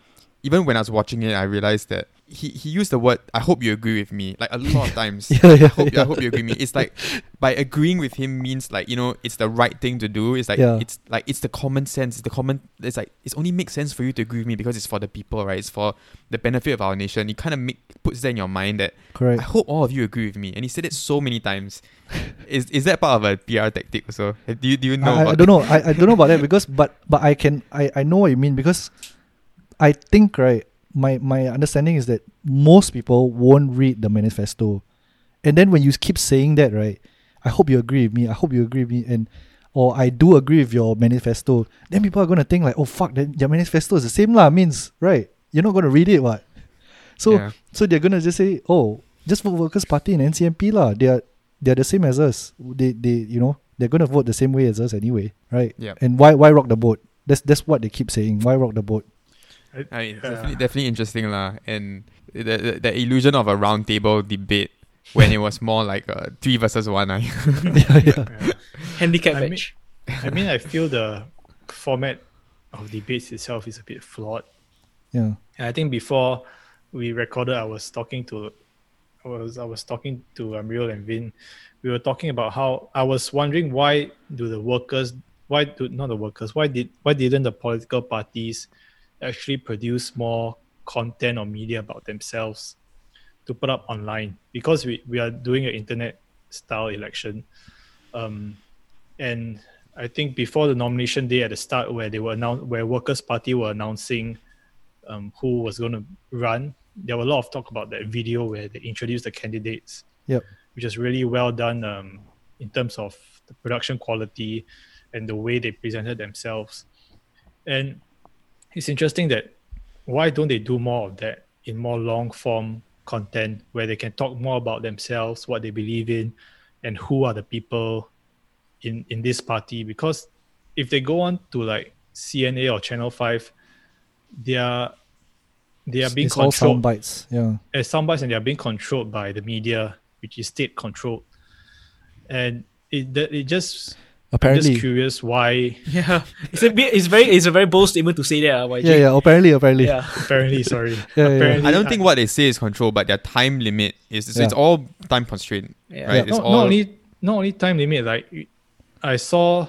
even when i was watching it i realized that he, he used the word i hope you agree with me like a lot of times Yeah, yeah, I, hope, yeah. I hope you agree with me it's like by agreeing with him means like you know it's the right thing to do it's like Yeah. it's like it's the common sense it's the common it's like it's only makes sense for you to agree with me because it's for the people right it's for the benefit of our nation it kind of make puts that in your mind that Correct. I hope all of you agree with me. And he said it so many times. is is that part of a PR tactic also? Uh, do you, do you know I, I don't know. I, I don't know about that because but but I can I, I know what you mean because I think right my my understanding is that most people won't read the manifesto, and then when you keep saying that right, I hope you agree with me. I hope you agree with me, and or I do agree with your manifesto. Then people are gonna think like, oh fuck, then your manifesto is the same lah. Means right, you're not gonna read it what? So Yeah. so they're gonna just say, oh, just vote Workers Party and NCMP lah. They are they're the same as us. They they you know they're gonna vote the same way as us anyway, right? Yeah. And why why rock the boat? That's that's what they keep saying. Why rock the boat? I mean, it's Yeah. definitely, definitely interesting lah. And the, the the illusion of a round table debate when it was more like a three versus one. ah. yeah, yeah. yeah. Handicap I mean- match. I mean, I feel the format of debates itself is a bit flawed. Yeah. And I think before we recorded, I was talking to, I was I was talking to Amriel and Vin. We were talking about how I was wondering why do the workers, why do not the workers, why did why didn't the political parties actually produce more content or media about themselves to put up online? Because we we are doing an internet style election, um, and I think before the nomination day at the start, where they were announced, where Workers' Party were announcing um, who was going to run, there were a lot of talk about that video where they introduced the candidates. Yep. Which is really well done um, in terms of the production quality and the way they presented themselves. And it's interesting that why don't they do more of that in more long form content where they can talk more about themselves, what they believe in, and who are the people in in this party? Because if they go on to like CNA or Channel Five, they are they are being it's all controlled sound bites. Yeah. as soundbites and they are being controlled by the media, which is state controlled. And it that it just I'm Apparently. just curious why Yeah, it's a bit, it's very it's a very bold statement to say that. Uh, YG. Yeah, yeah. Apparently, apparently. yeah. apparently sorry. Yeah, yeah. apparently I don't think what they say is control, but their time limit is it's Yeah. all time constraint, Yeah. right? Yeah. It's not, all not only not only time limit, like I saw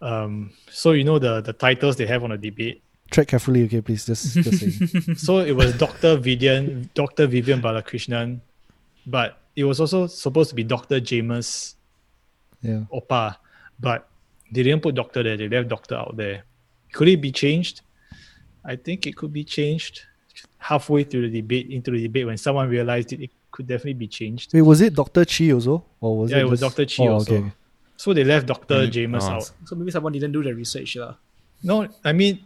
um so you know the the titles they have on a debate. Tread carefully, okay, please. Just, just saying. So it was Dr. Vivian Dr. Vivian Balakrishnan, but it was also supposed to be Dr. James Yeah. Opa, but they didn't put doctor there. They left doctor out there. Could it be changed? I think it could be changed halfway through the debate, into the debate, when someone realized it, it could definitely be changed. Wait, was it Dr. Chee also? Or was Yeah, it it was just- Dr. Chee oh, also. Okay. So they left Dr. Mm, James oh. out. So maybe someone didn't do the research. lah. No, I mean,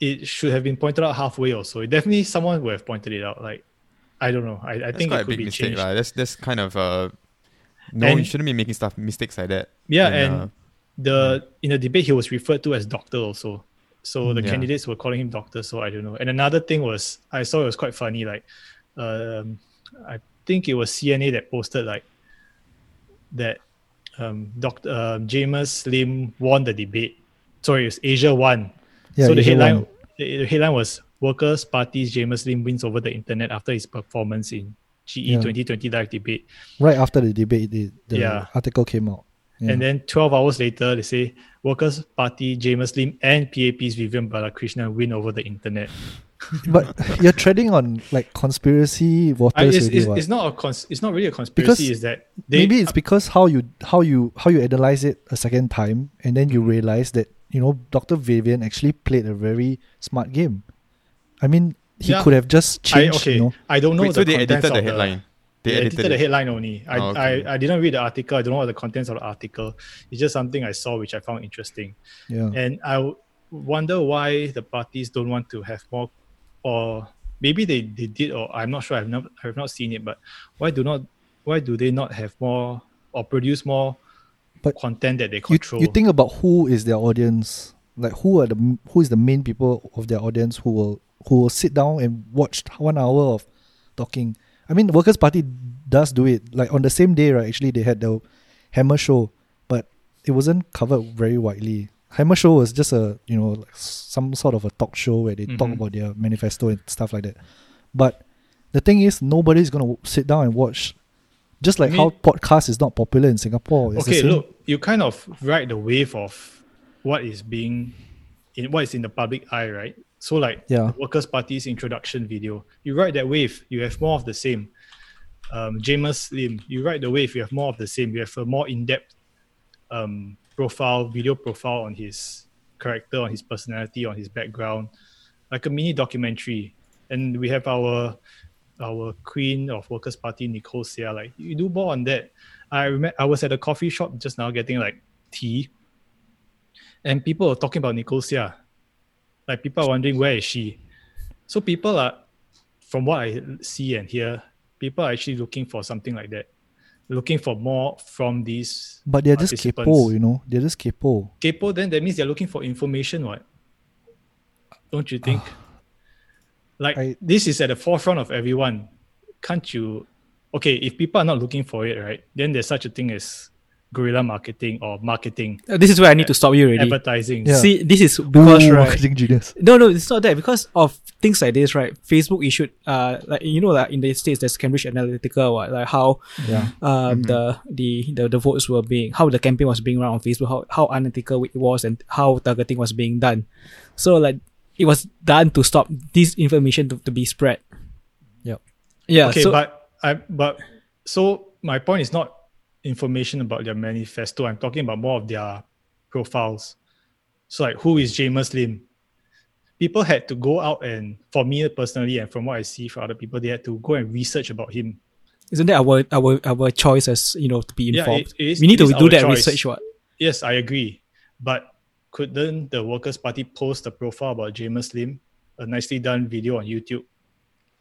it should have been pointed out halfway or so. Definitely someone would have pointed it out. Like, I don't know. I, I that's think quite it a could big be mistake, changed. right? That's that's kind of uh no, And- you shouldn't be making stuff mistakes like that. Yeah, And, and uh, the in the debate he was referred to as doctor also so the Mm, Yeah. candidates were calling him doctor so i don't know and another thing was i saw it was quite funny like um i think it was cna that posted like that um dr um, james lim won the debate sorry, it was Asia One. Yeah, so the headline One. the, the headline was Workers' Party's James Lim wins over the internet after his performance in GE Yeah. 2020 live debate. right after the debate, the, the Yeah. article came out. Yeah. And then 12 hours later, they say Workers' Party, James Lim, and PAP's Vivian Balakrishnan win over the internet. but you're treading on like conspiracy I, waters. Uh, it's, already, it's, it's not a cons- it's not really a conspiracy. Because Is that they maybe it's uh, because how you how you how you analyze it a second time and then you realize that you know dr vivian actually played a very smart game i mean he Yeah. could have just changed. I, changed okay. you know I don't know Wait, the so they contents edited the of headline. They, They edited, edited the headline only. I, Oh, okay. I I didn't read the article. I don't know what the contents of the article. It's just something I saw which I found interesting. yeah And I w- wonder why the parties don't want to have more, or maybe they, they did, or I'm not sure. I've not I've not seen it, but why do not why do they not have more or produce more But content that they you, control? you think about who is their audience like who are the who is the main people of their audience who will who will sit down and watch one hour of talking? I mean the workers party does do it. Like on the same day right actually they had the hammer show but it wasn't covered very widely. Hammer show was just a you know like some sort of a talk show where they talk Mhm. about their manifesto and stuff like that. But the thing is nobody's gonna sit down and watch. Just like I how podcast is not popular in singapore. Okay, look, you kind of ride the wave of what is being in what is in the public eye, right? So like Yeah. Workers' Party's introduction video, you ride that wave, you have more of the same. Um, Jamus Lim, you ride the wave, you have more of the same. You have a more in-depth um, profile, video profile on his character, on his personality, on his background, like a mini documentary. And we have our our queen of Workers' Party, Nicole Seah. Like you do more on that. I remember I was at a coffee shop just now getting like tea, and people are talking about Nicole Seah. Like people are wondering where is she. So people are, from what I see and hear, people are actually looking for something like that, looking for more from these. But they're just kepo, you know. They're just kepo. Kepo, then that means they're looking for information, what? Don't you think? like I- this is at the forefront of everyone. Can't you? Okay, if people are not looking for it, right? Then there's such a thing as guerrilla marketing or marketing, Uh, This is where I need to stop you already. advertising. Yeah. See, this is because Ooh, right. marketing genius. No, no, it's not that because of things like this, right? Facebook issued, uh, like you know, like in the states, there's Cambridge Analytica, what, like how Yeah. um the, the the the votes were being, how the campaign was being run on Facebook, how how unethical it was, and how targeting was being done. So like it was done to stop this information to, to be spread. Yep. Yeah. okay, so, but I but so my point is not information about their manifesto. I'm talking about more of their profiles. So like who is Jamus Lim? People had to go out and for me personally and from what I see for other people, they had to go and research about him. isn't that our our our choice as you know to be Yeah, informed? it- it is- we need to do that choice. research. What? Yes, I agree. But couldn't the Workers' Party post a profile about Jamus Lim, a nicely done video on YouTube?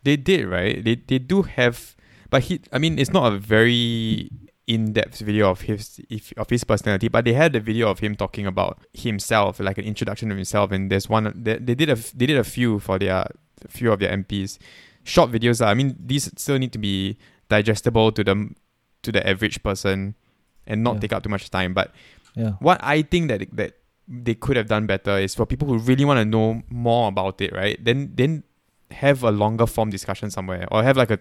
They did, right? They they do have, but he. I mean, it's not a very in-depth video of his if, of his personality, but they had a video of him talking about himself, like an introduction of himself. And there's one they, they did a they did a few for their few of their MPs, short videos. I mean, these still need to be digestible to the to the average person, and not Yeah. take up too much time. But Yeah. what I think that that they could have done better is for people who really want to know more about it, right? Then then have a longer form discussion somewhere, or have like a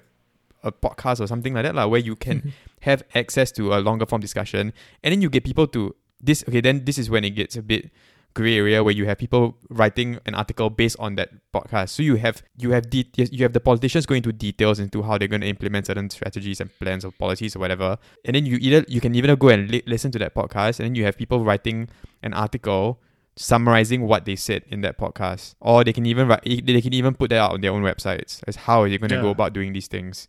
a podcast or something like that, like, where you can have access to a longer form discussion, and then you get people to this. Okay, then this is when it gets a bit gray area where you have people writing an article based on that podcast. So you have you have de- you have the politicians going into details into how they're going to implement certain strategies and plans or policies or whatever, and then you either you can either go and li- listen to that podcast, and then you have people writing an article summarizing what they said in that podcast, or they can even write they can even put that out on their own websites as how are you going to go about doing these things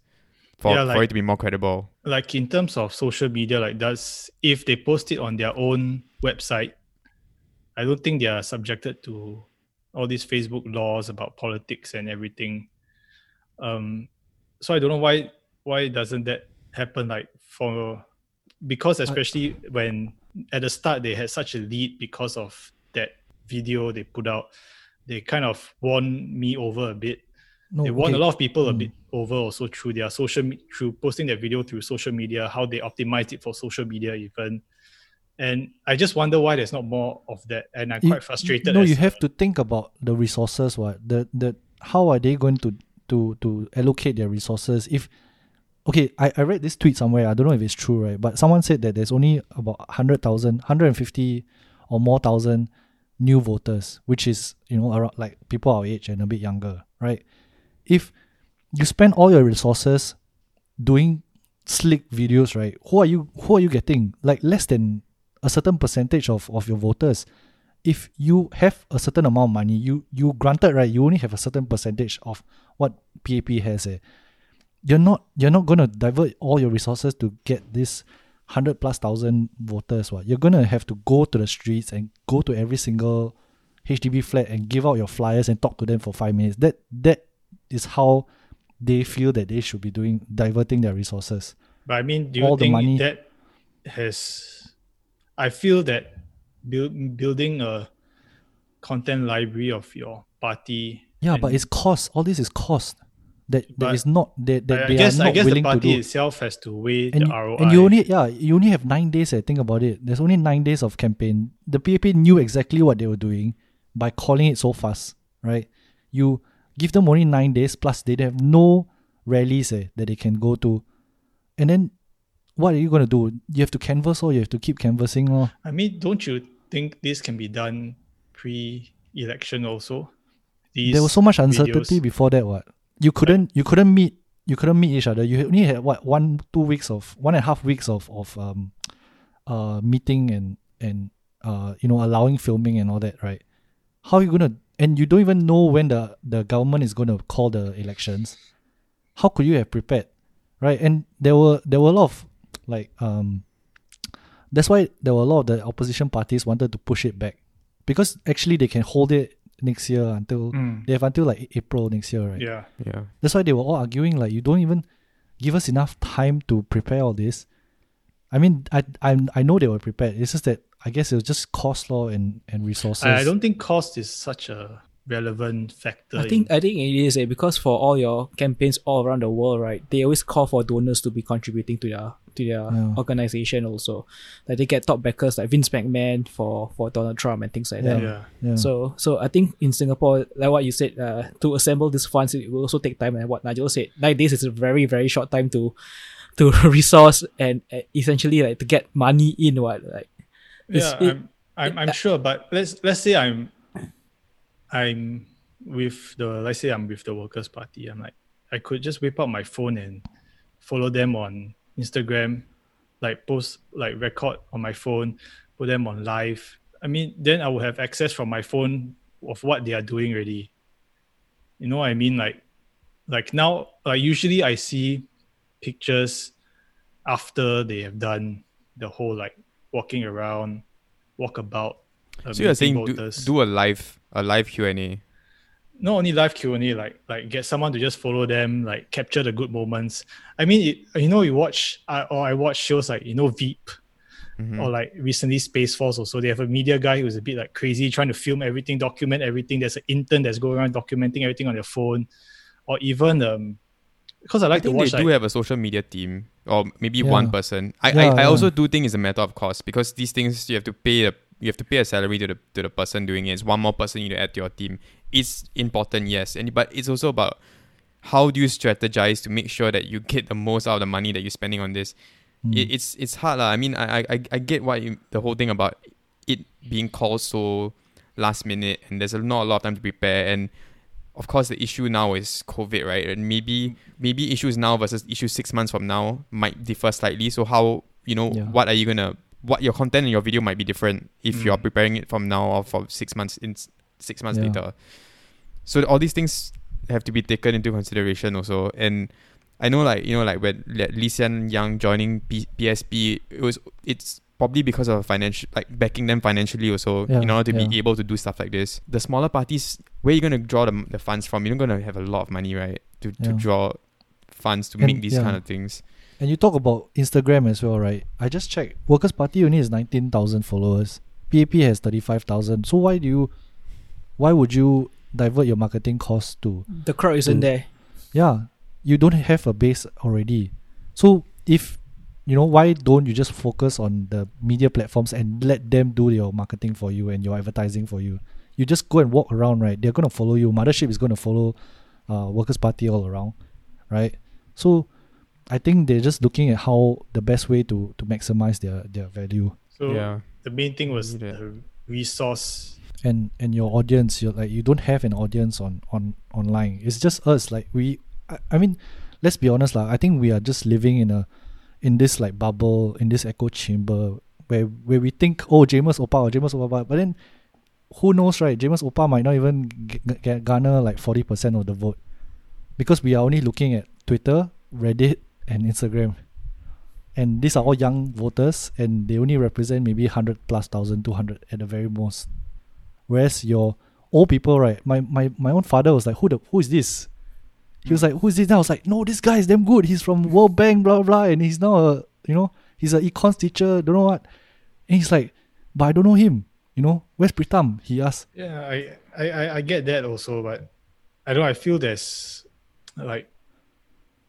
for Yeah, for it to be more credible. like in terms of social media, like does if they post it on their own website, I don't think they are subjected to all these Facebook laws about politics and everything. Um, so I don't know why why doesn't that happen? Like for because especially when at the start they had such a lead because of that video they put out, they kind of won me over a bit No, they won okay. a lot of people a Mm. bit over also through their social me- through posting their video through social media how they optimized it for social media even and I just wonder why there's not more of that, and I'm You- quite frustrated. No, you a- have to think about the resources. What the the how are they going to to to allocate their resources? If okay, I, I read this tweet somewhere. I don't know if it's true, right? But someone said that there's only about 100,000, 150 or more thousand new voters, which is you know around like people our age and a bit younger, right? If you spend all your resources doing slick videos, right? Who are you? Who are you getting? Like less than a certain percentage of, of your voters. If you have a certain amount of money, you you granted right, you only have a certain percentage of what PAP has. Eh. You're not you're not gonna divert all your resources to get this hundred plus thousand voters. What you're gonna have to go to the streets and go to every single HDB flat and give out your flyers and talk to them for five minutes. That that is how they feel that they should be doing diverting their resources. But I mean, do you all the think money- that has? I feel that build, building a content library of your party. Yeah, but it's cost. All this is cost. That that But is not that, that I, I they guess are I not guess the to party do. itself has to weigh And, the ROI. and you only yeah you only have nine days. I think about it. There's only nine days of campaign. The PAP knew exactly what they were doing by calling it so fast, right? You give them only nine days plus they have no rallies eh, that they can go to, and then what are you gonna do? You have to canvass or you have to keep canvassing or I mean, don't you think this can be done pre-election also? These there was so much uncertainty videos. before that. What you couldn't you couldn't meet you couldn't meet each other. You only had what one two weeks of one and a half weeks of of um uh meeting and and uh you know allowing filming and all that. Right? How are you gonna and you don't even know when the the government is gonna call the elections. How could you have prepared? Right? And there were there were a lot of like um that's why there were a lot of the opposition parties wanted to push it back because actually they can hold it next year until Mm, they have until like April next year, right? yeah. Yeah. That's why they were all arguing like you don't even give us enough time to prepare all this. I mean, I I I know they were prepared. It's just that I guess it was just cost law and and resources. I, I don't think cost is such a relevant factor. I think in, I think it is eh, because for all your campaigns all around the world, right? They always call for donors to be contributing to their to their Yeah. organization also. Like they get top backers like Vince McMahon for for Donald Trump and things like Yeah. that. yeah. yeah. So so I think in Singapore, like what you said, uh, to assemble these funds it will also take time. And what Nigel said, nine days is a very very short time to to resource and uh, essentially like to get money in. What like it's- yeah, it- I'm, I'm, I'm uh, sure. But let's let's say I'm, I'm with the let's say I'm with the Workers' Party. I'm like I could just whip out my phone and follow them on Instagram, like post like record on my phone, put them on live. I mean, then I will have access from my phone of what they are doing already. You know what I mean? Like, like now, like usually I see pictures after they have done the whole like walking around, walk about. uh, So you're saying do, do a live a live Q and A. not only live Q and A, like like get someone to just follow them, like capture the good moments. I mean, it, you know, you watch uh, or I watch shows like you know Veep Mhm. or like recently Space Force. Also, they have a media guy who's a bit like crazy, trying to film everything, document everything. There's an intern that's going around documenting everything on their phone, or even um, because I I like to think watch they like do have a social media team or maybe Yeah. one person. I, Yeah, I, I yeah. also do think it's a matter of cost because these things you have to pay a you have to pay a salary to the to the person doing it. It's one more person you need to add to your team. It's important, yes, and but it's also about how do you strategize to make sure that you get the most out of the money that you're spending on this. Mm. It, it's it's hard lah. I mean, I I I get why you, the whole thing about it being called so last minute and there's not a lot of time to prepare and of course the issue now is COVID, right? And maybe maybe issues now versus issues six months from now might differ slightly. So how you know Yeah. what are you gonna what your content in your video might be different if you're Mm. preparing it from now or for six months in six months Yeah. later. So all these things have to be taken into consideration also. And I know like you know like when Lee Hsien Yang joining P- PSP, it was it's probably because of financial like backing them financially also Yeah, in order to yeah. be able to do stuff like this. The smaller parties, where you gonna draw the, the funds from? You're not gonna have a lot of money, right? To to draw funds to And- make these yeah. kind of things. And you talk about Instagram as well, right? I just checked. Workers' Party only has nineteen thousand followers. PAP has thirty five thousand. So why do you why would you divert your marketing costs to the crowd isn't Mm. there. yeah, you don't have a base already. So if you know, why don't you just focus on the media platforms and let them do your marketing for you and your advertising for you? You just go and walk around, right? They're gonna follow you. Mothership is gonna follow uh, Workers' Party all around, right? So I think they're just looking at how the best way to to maximize their their value So yeah. the main thing was Yeah. the resource. and and your audience. You're like you don't have an audience on on online. It's just us. Like we, I, I mean, let's be honest, lah. I think we are just living in a in this like bubble in this echo chamber where where we think oh Jamus Oppa or Jamus Oppa, but then who knows, right? Jamus Oppa might not even g- g- garner like forty percent of the vote because we are only looking at Twitter, Reddit, and Instagram. And these are all young voters, and they only represent maybe 100 plus thousand, 200 at the very most. Whereas your old people, right? My my my own father was like, who the who is this? He was like, who is this? And I was like, no, this guy is damn good. He's from World Bank, blah blah, and he's now a you know he's an econs teacher, don't know what. And he's like, but I don't know him. You know, where's Pritam? He asked. Yeah, I, I, I, get that also, but I don't. I feel there's like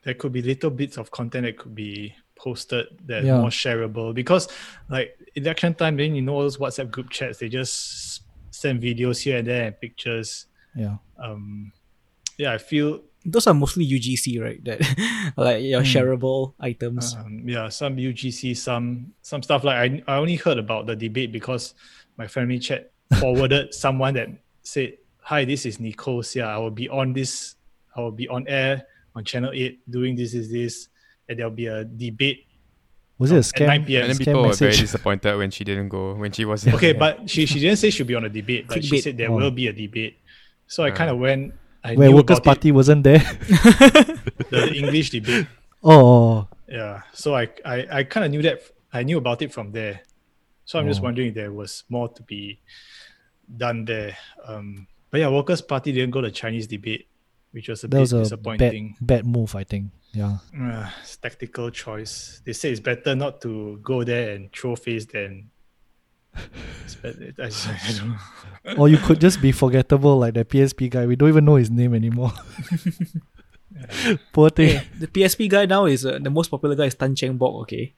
there could be little bits of content that could be posted that Yeah. more shareable because like election time, then you know all those WhatsApp group chats, they just send videos here and there and pictures. Yeah, Um, yeah, I feel Those are mostly UGC, right? That like your Hmm. shareable items. um, yeah some UGC, some some stuff like I I only heard about the debate because my family chat forwarded someone that said, "Hi, this is Nicole. Yeah, I will be on this. I will be on air on Channel Eight doing this, is this, and there'll be a debate." was it a At scam? 9 p.m. And then scam people were very disappointed when she didn't go, when she wasn't. Okay, there. but she she didn't say she'll be on a debate. Like she said there Oh. will be a debate. So I Ah. kind of went. I Where Workers' Party wasn't there. the English debate. oh, Yeah. So I I, I kind of knew that I knew about it from there. So I'm just Oh. wondering if there was more to be done there. Um, but yeah, Workers' Party didn't go to Chinese debate, which was a that bit was a bad disappointing. bad move. I think. Yeah. Uh, tactical choice. They say it's better not to go there and throw face than. or you could just be forgettable like that PSP guy. We don't even know his name anymore. Poor thing. Yeah, the PSP guy now is uh, the most popular guy is Tan Cheng Bok. Okay,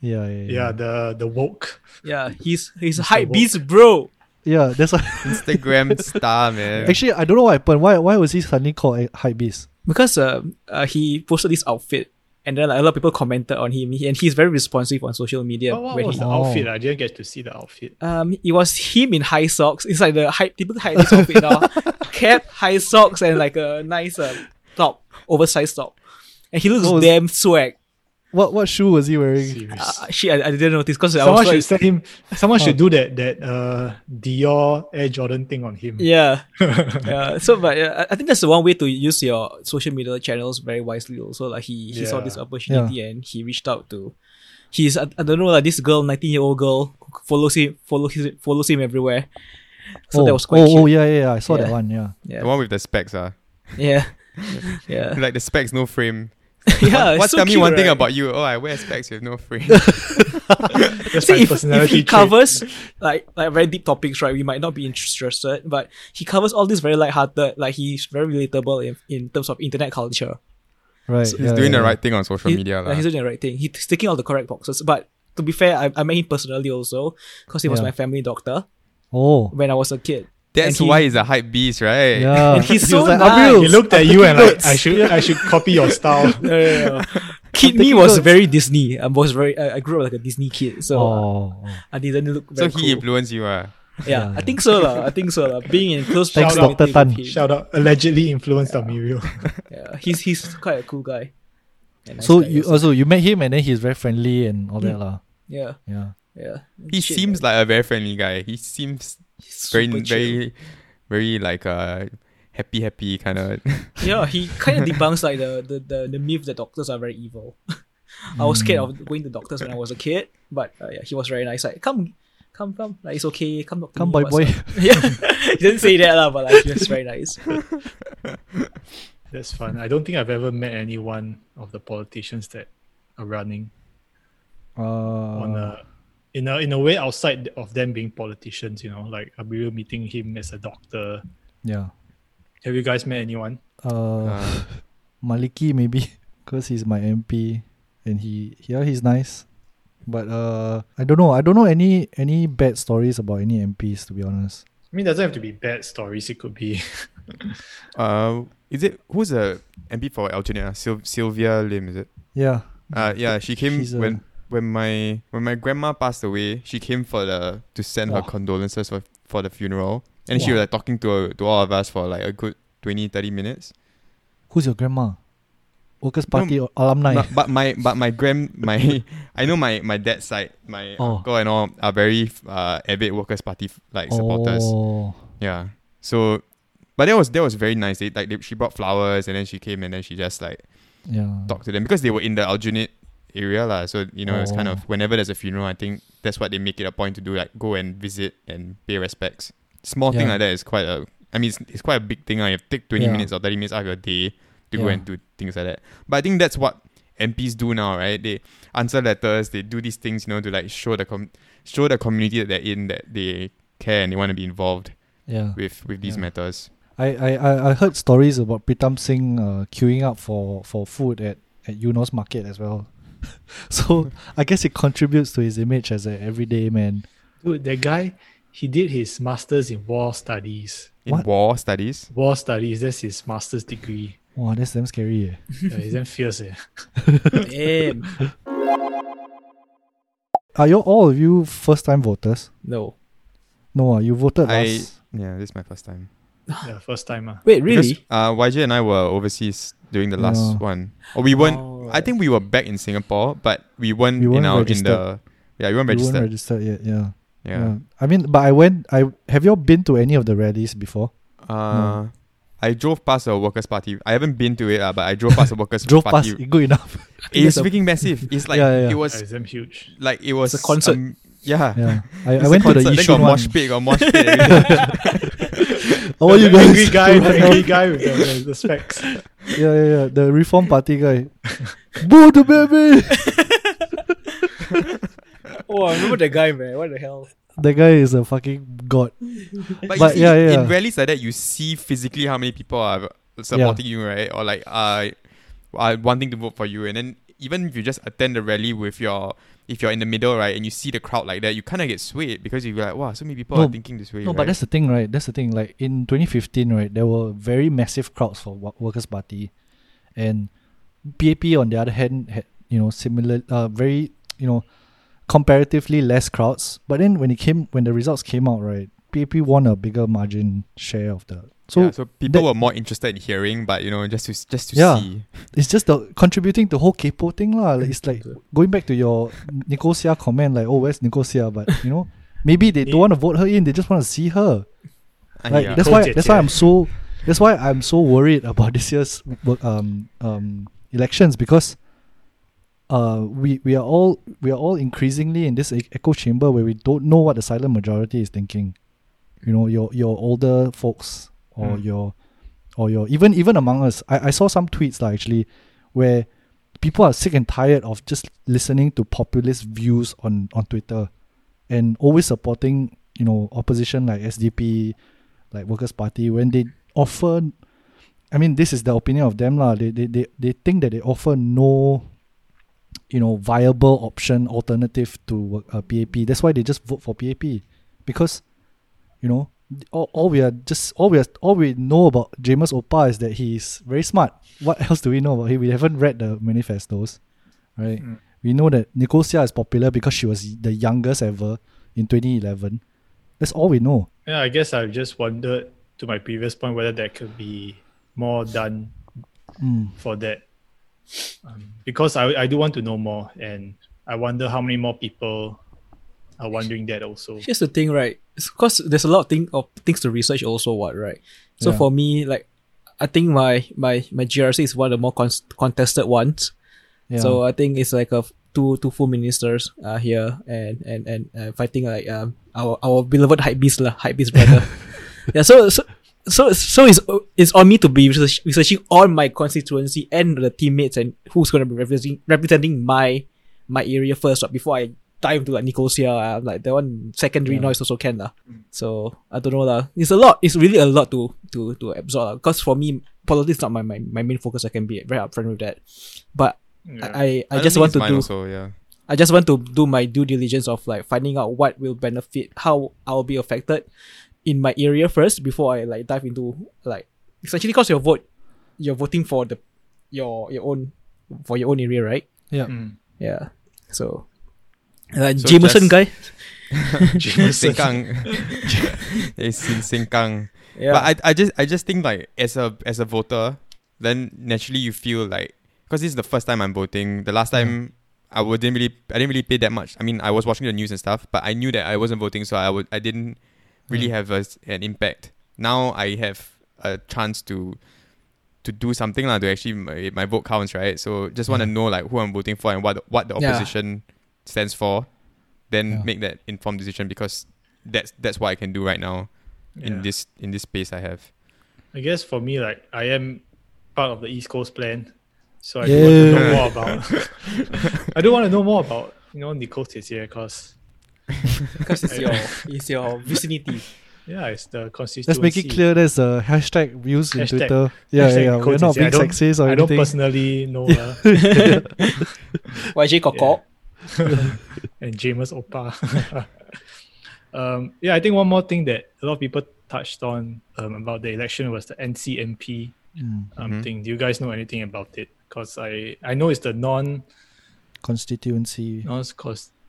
Yeah, yeah, Yeah, yeah. the the woke. yeah, he's he's a Mr. hype Woke. beast, bro. Yeah, that's why. Instagram star, man. Actually, I don't know what happened. Why why was he suddenly called a hype beast? Because uh, uh, he posted this outfit, and then like, a lot of people commented on him, and he's very responsive on social media. Oh, what when was he, the Oh. outfit? I didn't get to see the outfit. um, it was him in high socks. It's like the hype typical hype beast outfit now. Cap, high socks, and like a nice uh, top, oversized top, and he looks What was- damn swag. What what shoe was he wearing? Serious. Uh, shit, I, I didn't notice because I was should like, send him. Someone should do that that uh Dior Air Jordan thing on him. yeah, yeah. So, but uh, I- I think that's the one way to use your social media channels very wisely. Also, like he he saw this opportunity and he reached out to. He's I, I don't know like this girl, nineteen year old girl, follows him follows him follows him everywhere. So oh, that was quite oh, cute. oh yeah, yeah, yeah. I saw that one. Yeah. yeah, The one with the specs, ah. yeah, yeah. Like the specs, no frame. yeah, what, it's so tell me cute, one thing about you? Oh, I wear specs with no frame. That's See, if, if personality he trait. covers like like very deep topics, right, we might not be interested, but he covers all this very lighthearted, like he's very relatable in, in terms of internet culture. Right. So yeah, He's doing yeah, the right thing on social He- media, yeah, lah. he's doing the right thing. He's ticking all the correct boxes. But to be fair, I, I met him personally also because he was Yeah. my family doctor Oh. when I was a kid. That's he- why he's a hype beast, right? Yeah. And he's He so was like, nice. He looked at you and like. I should I should copy your style. Yeah, yeah, yeah. Kid me was notes. very Disney. I was very. I, I grew up like a Disney kid, so uh, Oh. I didn't look So he cool. influenced you, ah. Yeah, Yeah, I think so, lah. I think so, lah. Being in close Thanks, proximity Dr. Tan. Shout out allegedly influenced Amiriel. Yeah, he's he's quite a cool guy. And nice So guy you also. also you met him and then he's very friendly and all that Mm. lah. yeah Yeah. yeah. He Shit, seems man. like a very friendly guy. He seems He's very, super chill. very, very like uh, happy, happy kind of. yeah. He kind of debunks like the, the the the myth that doctors are very evil. I was scared of going to doctors when I was a kid, but uh, yeah, he was very nice. Like, come, come, come. Like, it's okay. Come, talk Come, me, boy, boy. Yeah, he didn't say that, lah, but like, he was very nice. That's fun. I don't think I've ever met anyone of the politicians that are running Uh, on a in a in a way outside of them being politicians. You know, like Abiru meeting him as a doctor. yeah. Have you guys met anyone? Uh, Uh, Maliki maybe because he's my MP and he yeah he's nice, but uh I don't know I don't know any any bad stories about any MPs to be honest. I mean, it doesn't have to be bad stories. It could be Uh, is it who's the MP for Aljunied? Syl- Sylvia Lim, is it? Yeah, Uh, yeah, she came She's a- when when my when my grandma passed away. She came for the to send her condolences for for the funeral, and she was like talking to to all of us for like a good 20, 30 minutes. who's your grandma? Workers' Party or alumni. But, but my but my grand my I know my my dad's side, my Oh. uncle and all are very uh avid workers party like supporters. Oh, Yeah. So, but that was that was very nice. They, like they, she brought flowers and then she came and then she just like yeah. talked to them because they were in the Aljunied area lah. So you know it's kind Oh. of whenever there's a funeral, I think that's what they make it a point to do. Like go and visit and pay respects. Small thing like that is quite a. I mean, it's, it's quite a big thing. lah. You have to take twenty Yeah. minutes or thirty minutes out of your day to go and do things like that. But I think that's what MPs do now, right? They answer letters. They do these things, you know, to like show the com- show the community that they're in that they care and they want to be involved Yeah. with with these Yeah. matters. I, I, I heard stories about Pritam Singh uh, queuing up for, for food at, at Eunos Market as well. so I guess it contributes to his image as an everyday man. dude. That guy, he did his masters in war studies. In What? war studies, War studies. That's his master's degree. Wow, that's damn scary. Eh. Yeah, he's damn fierce. Eh. Damn. Are you all of you first time voters? No. No, uh, you voted I last. yeah, this is my first time. Yeah, first time. Uh. Wait, really? Because, uh, YJ and I were overseas during the last Yeah. one. Or we weren't. Oh, I think we were back in Singapore, but we weren't, We weren't our in registered. the. Yeah, we weren't You registered. weren't registered yet, yeah. yeah. I mean, but I went. I have you all been to any of the rallies before? Uh, I drove past a workers' party. I haven't been to it, uh, but I drove past a workers' Drove past. Good enough. It's That's freaking massive. It's like Yeah, yeah, yeah. it Yeah, was it's damn huge. like it was a concert. um, yeah. yeah, I, It's I a went to the Yishun one. mosh pit, got mosh pit. Everything. How are you The guys? angry guy, the doing? angry guy with the, the, the specs. Yeah, yeah, yeah. The Reform Party guy. Boo the baby! Oh, I remember the guy, man. What the hell? That guy is a fucking god. But, But you see, yeah, yeah. in rallies like that, you see physically how many people are supporting you, right? Or like uh, are wanting to vote for you. And then even if you just attend the rally with your, if you're in the middle, right, and you see the crowd like that, you kind of get swayed because you're like, wow, so many people No, are thinking this way. No, right? but that's the thing, right? That's the thing. Like in 2015, right, there were very massive crowds for Wo- Workers' Party, and PAP on the other hand had you know similar, uh, very you know comparatively less crowds. But then when it came, when the results came out, right, PAP won a bigger margin share of the. So yeah, so people that- were more interested in hearing, but you know, just to just to Yeah. see. it's just the contributing to whole Kepo thing lah. Like, it's like going back to your Nicole Seah comment, like, oh, where's Nicole Seah? But you know, maybe they don't want to vote her in. They just want to see her. Uh, Like yeah. that's why that's why I'm so that's why I'm so worried about this year's um um elections because uh we we are all we are all increasingly in this echo chamber where we don't know what the silent majority is thinking. You know, your your older folks or Hmm. your or your even even among us. I, I saw some tweets like actually where people are sick and tired of just listening to populist views on on Twitter and always supporting you know opposition like SDP, like Workers Party when they offer. I mean, this is the opinion of them lah. They, they they they think that they offer no, you know, viable option alternative to uh, PAP. That's why they just vote for PAP because, you know, all, all we are just all we are all we know about Jamus Oppa is that he's very smart. What else do we know about him? We haven't read the manifestos, right? Mm. We know that Nicole Seah is popular because she was the youngest ever in 2011. That's all we know. Yeah, I guess I've just wondered to my previous point whether there could be more done Mm. for that. Um, because I, I do want to know more, and I wonder how many more people are wondering that also. Here's the thing, right? Because there's a lot of, thing, of things to research also, what, right? So Yeah. for me, like, I think my my my GRC is one of the more con- contested ones. Yeah. So I think it's like a two two full ministers uh, here and and and uh, fighting like um our our beloved hype beast lah, hype beast brother. yeah. So so. So, so it's, it's on me to be research, researching all my constituency and the teammates and who's going to be representing representing my my area first right, before I dive into like Nicole Seah. uh, like that one secondary Yeah. noise also can lah. So I don't know lah. It's a lot. It's really a lot to to to absorb. Because for me, politics is not my, my my main focus. I can be very upfront with that. But Yeah. I, I, don't just want to do Also, yeah. I just want to do my due diligence of like finding out what will benefit, how I'll be affected in my area first before I like dive into like essentially because your vote, you're voting for the your your own for your own area, right? Yeah. Mm. Yeah. So, uh, So Jameson just- guy. Sengkang. it's in Sengkang. Yeah. But I, I just I just think like as a as a voter, then naturally you feel like because this is the first time I'm voting. The last time I wouldn't really I didn't really pay that much. I mean I was watching the news and stuff, but I knew that I wasn't voting, so I would I didn't really have a, an impact. Now I have a chance to to do something lah to actually my, my vote counts right. So just want to Yeah. know like who I'm voting for and what what the Yeah. Opposition stands for, then Yeah. make that informed decision because that's that's what I can do right now Yeah. in this in this space I have. I guess for me, like I am part of the East Coast plan, so I Yeah. do want to know more about. I do want to know more about you know Nicole here because because it's your it's your vicinity. yeah, it's the constituency. Let's make it clear there's a hashtag used in Hashtag- Twitter. Yeah, hashtag yeah. We're not Tizia. Being sexist or I don't anything. personally know her YJ Koko. and Jamus Oppa. um, yeah, I think one more thing that a lot of people touched on um, about the election was the NCMP Mm, um, Mhm. thing. Do you guys know anything about it? Because I I know it's the non constituency non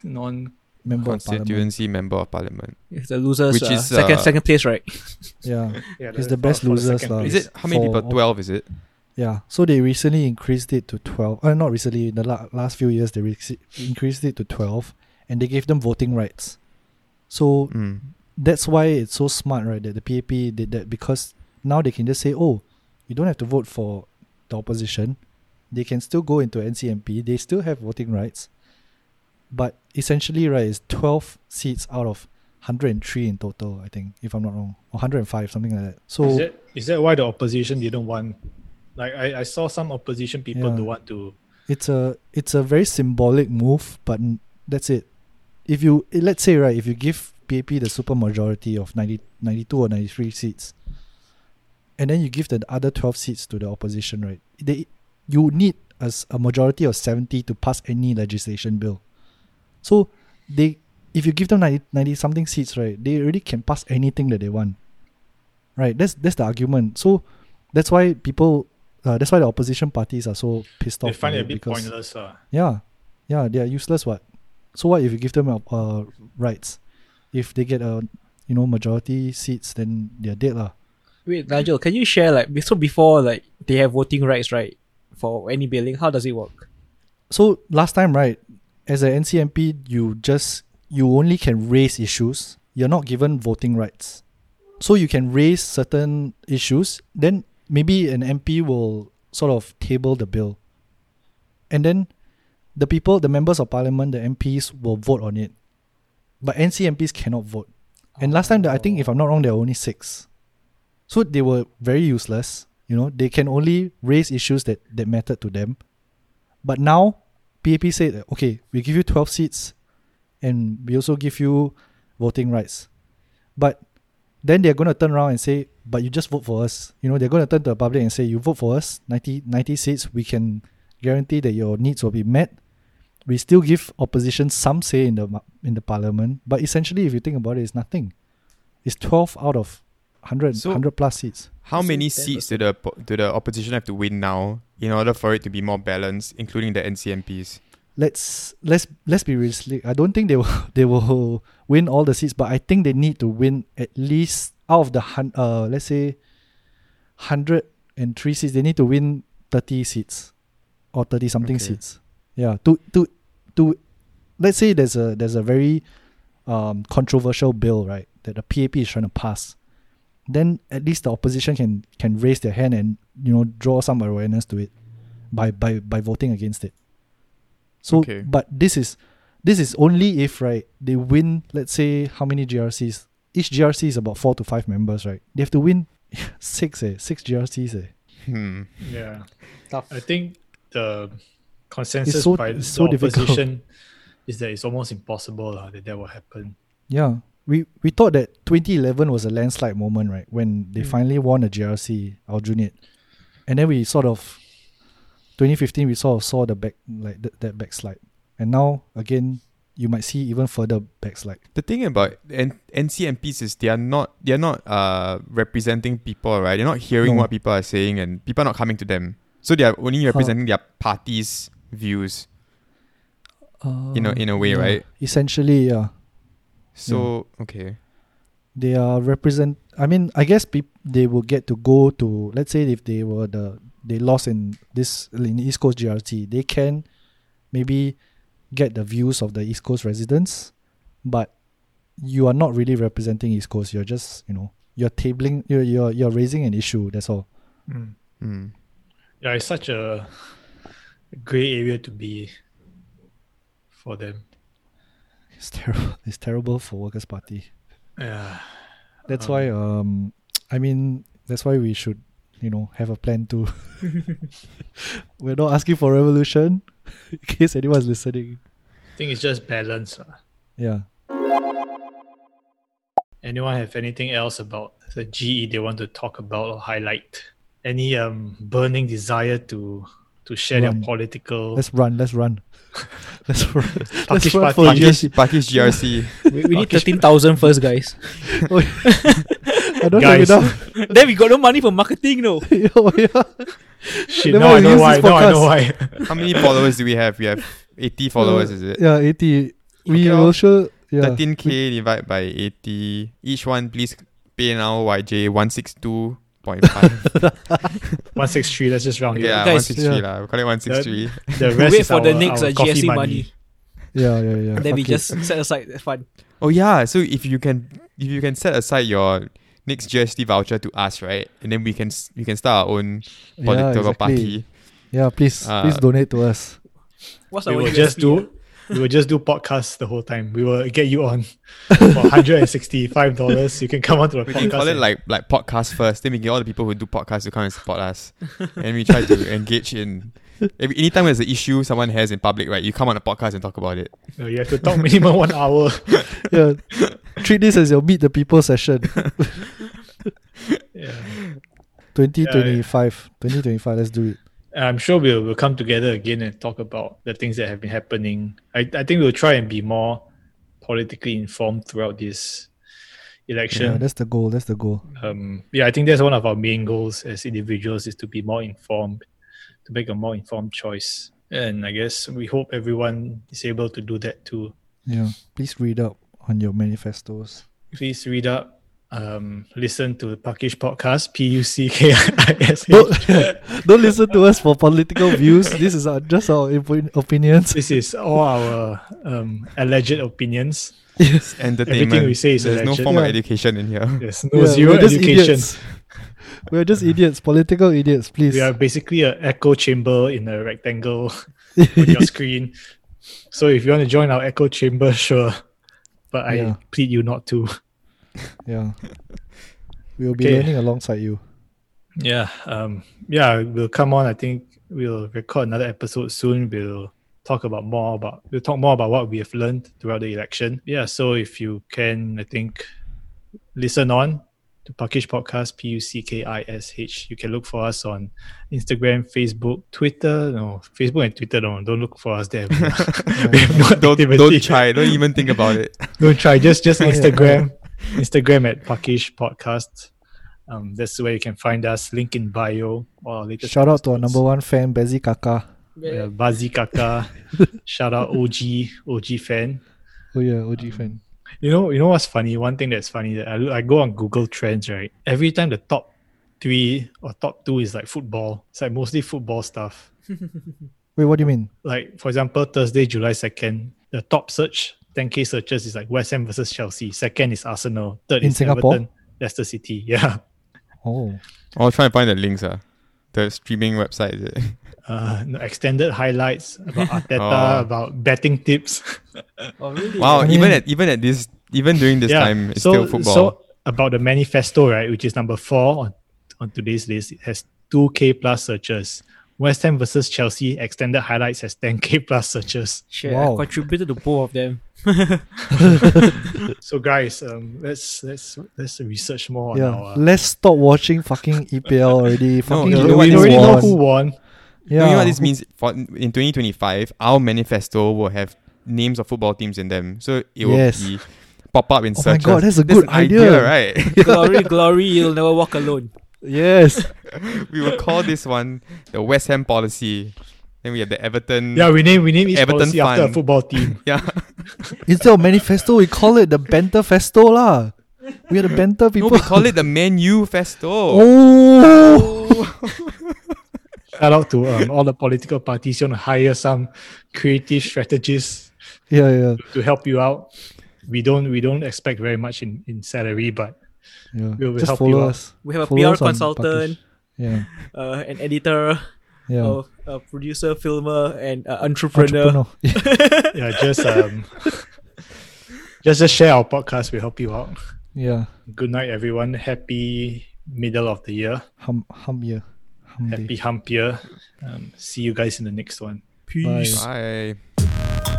non member of parliament. Constituency member of parliament. It's the losers. Which uh, is, second uh, second place, right? Yeah, yeah, It's the best for- for the losers second lah. place. Is it how many For- people? Twelve, is it? Yeah. So they recently increased it to twelve. Uh, not recently. In the la- last few years, they re- increased it to twelve, and they gave them voting rights. So Mm. that's why it's so smart, right? That the PAP did that because now they can just say, "Oh, you don't have to vote for the opposition. They can still go into NCMP. They still have voting rights, but essentially, right, it's twelve seats out of 103 in total. I think, if I'm not wrong, or 105, something like that. So is that is that why the opposition didn't want? Like I, I saw some opposition people Yeah. don't want to. it's a it's a very symbolic move, but that's it. If you eh, let's say right, if you give PAP the super majority of 90, 92 or ninety three seats, and then you give the other twelve seats to the opposition, right? They you need as a majority of seventy to pass any legislation bill. So they if you give them 90, 90 something seats, right, they already can pass anything that they want. Right? That's that's the argument. So that's why people uh, that's why the opposition parties are so pissed They off. find it a bit because- pointless. Uh. yeah, yeah, they are useless. What? So what if you give them uh, uh rights? If they get a you know majority seats, then they're dead lah. Wait, Nigel, can you share like so before like they have voting rights, right? For any billing, how does it work? So last time, right, as an NCMP, you just you only can raise issues. You're not given voting rights. So you can raise certain issues. Then maybe an MP will sort of table the bill, and then the people, the members of parliament, the MPs will vote on it. But NCMPs cannot vote. And last time, I think if I'm not wrong, there were only six. So they were very useless. You know, they can only raise issues that, that mattered to them. But now, PAP said, okay, we give you 12 seats and we also give you voting rights. But then they're going to turn around and say, but you just vote for us. You know, they're going to turn to the public and say, you vote for us, 90, 90 seats, we can guarantee that your needs will be met. We still give opposition some say in the in the parliament, but essentially, if you think about it, it's nothing. It's 12 out of 100, So- 100 plus seats. How it many seats do the do the opposition have to win now in order for it to be more balanced, including the NCMPs? Let's let's let's be realistic. I don't think they will they will win all the seats, but I think they need to win at least out of the hun- uh let's say hundred and three seats. They need to win thirty seats or thirty something Okay. seats. Yeah. To to to let's say there's a there's a very um controversial bill right that the PAP is trying to pass. Then at least the opposition can can raise their hand and you know draw some awareness to it by by by voting against it. So, Okay. but this is this is only if right they win. Let's say how many GRCs? Each GRC is about four to five members, right? They have to win six, eh? Six GRCs, eh? Hmm. Yeah, Tough. I think the consensus so- by the so difficult. is that it's almost impossible lah, that that will happen. Yeah. We we thought that 2011 was a landslide moment, right? When they Mm. finally won a GRC, Aljunied. And then we sort of 2015 we sort of saw the back like th- that backslide, and now again you might see even further backslide. The thing about N- NCMPs is they are not they are not uh representing people, right? They're not hearing No. what people are saying, and people are not coming to them. So they are only representing their party's views in a in a way, Yeah, right? Essentially, yeah. So okay, they are represent i mean i guess peop- they will get to go to let's say if they were the they lost in this in east coast GRC they can maybe get the views of the east coast residents but you are not really representing east coast you're just you know you're tabling you're you're, you're raising an issue that's all Mm. mm. Yeah, it's such a gray area to be for them. it's terrible it's terrible for workers party Yeah. that's Um, why um i mean that's why we should you know have a plan too we're not asking for revolution in case anyone's listening I think it's just balance. lah. yeah Anyone have anything else about the GE they want to talk about or highlight? Any um burning desire to to share Run. their political Let's run. Let's run. let's run. let's Puckish run party. for Pakis, GRC. Pakis GRC. We, we need Okay. 13,000 first, guys. I don't Guys. have enough. then we got no money for marketing, no. oh, yeah. shit. Never Now I mind, know use why. this Now I know why. How many followers do we have? We have 80 followers, is it? Yeah, 80. We Okay, will lor. show. Yeah. 13k divided by 80. Each one, please pay now YJ 162.5. One six three. Let's just round okay, it. yeah, up. Guys, 163 yeah. lah. We call it 163. The We rest wait is for the our- next our uh, coffee GSC money. money. Yeah, yeah, yeah. then we Fuck just set aside the fund. Oh yeah, so if you can if you can set aside your next GST voucher to us, right? And then we can we can start our own Yeah, political exactly. party. Yeah, please, Uh, please donate to us. What's We will USP, just do. We will just do podcasts the whole time. We will get you on for hundred and sixty-five dollars. You can come on to the We podcast. can call it like like podcast first. Then we get all the people who do podcasts to come and support us, and we try to engage in. Every, anytime there's an issue someone has in public, right? You come on a podcast and talk about it. No, you have to talk minimum one hour. Yeah. Treat this as your meet the people session. Yeah. 2025. 2025. Let's do it. I'm sure we'll, we'll come together again and talk about the things that have been happening. I, I think we'll try and be more politically informed throughout this Yeah, election. that's the goal. That's the goal. um, yeah, I think that's one of our main goals as individuals is to be more informed, to make a more informed choice. And I guess we hope everyone is able to do that too. Yeah. Please read up on your manifestos. Please read up, um, listen to the Puckish podcast, P U C K I S Don't, H. don't listen to us for political views. This is our, just our opinions. This is all our um, alleged opinions. Yes. Entertainment. Everything we say is There's no alleged. form of Yeah. education in here. There's no Yeah, zero education. idiots. We're just idiots, political idiots, please. We are basically an echo chamber in a rectangle on your screen. So if you want to join our echo chamber, sure. But I Yeah. plead you not to. yeah. We will be Okay. learning alongside you. Yeah. Um yeah, we'll come on. I think we'll record another episode soon. We'll talk about more about we'll talk more about what we have learned throughout the election. Yeah, so if you can, I think listen on to Puckish Podcast, P U C K I S H. You can look for us on Instagram, Facebook, Twitter. No, Facebook and Twitter, no, don't look for us there. no don't activity. don't try. Don't even think about it. Don't try. Just just. Instagram, Instagram at Puckish Podcast. Um, that's where you can find us. Link in bio. Or our latest Shout out to our number one fan, Bezzy Kaka. Yeah, Bazi Kaka. Shout out OG OG fan. Oh yeah, OG fan. You know, you know what's funny? One thing that's funny that I, I go on Google Trends, right? Every time the top three or top two is like football. It's like mostly football stuff. Wait, what do you mean? Like for example, Thursday, July second, the top search 10k searches is like West Ham versus Chelsea. Second is Arsenal. Third In is Singapore? Everton, Leicester City. Yeah. Oh, I'll try and find the links. Uh. The streaming website is it? Uh, no, extended highlights about Arteta, Oh. about betting tips. Oh, really? Wow, I even at even at this even during this time, it's so, still football. So about the manifesto, right, which is number four on, on today's list, it has 2k plus searches. West Ham versus Chelsea extended highlights has 10k plus searches. Shit, Wow. I contributed to both of them. So guys, um, let's let's let's research more on yeah. our. Let's stop watching fucking EPL already. Fucking you we know what we is already know who won. You know Yeah. what this means? For in 2025, our manifesto will have names of football teams in them. So it will Yes. be pop up in search. Oh my. God, that's a That's good an idea. right? glory, glory, you'll never walk alone. Yes. we will call this one the West Ham policy. Then we have the Everton. Yeah, we name we name each Everton policy after a football team. Yeah. Instead of manifesto, we call it the Banter Festo lah. We are the Banter No, people. we call it the Man U Festo. Oh. Shout out to um, all the political parties. You want to hire some creative strategists Yeah, yeah, to help you out. We don't we don't expect very much in, in salary, but yeah. We will Just help you follow out. We have a Follow PR consultant, Yeah, uh, an editor, yeah. a, a producer, filmer, and uh, entrepreneur. Entrepreneur. yeah, just um just just share our podcast. We help you out. yeah. Good night, everyone. Happy middle of the year. Hum, hum year. Happy Hampier. Um, see you guys in the next one. Peace. Bye. Bye.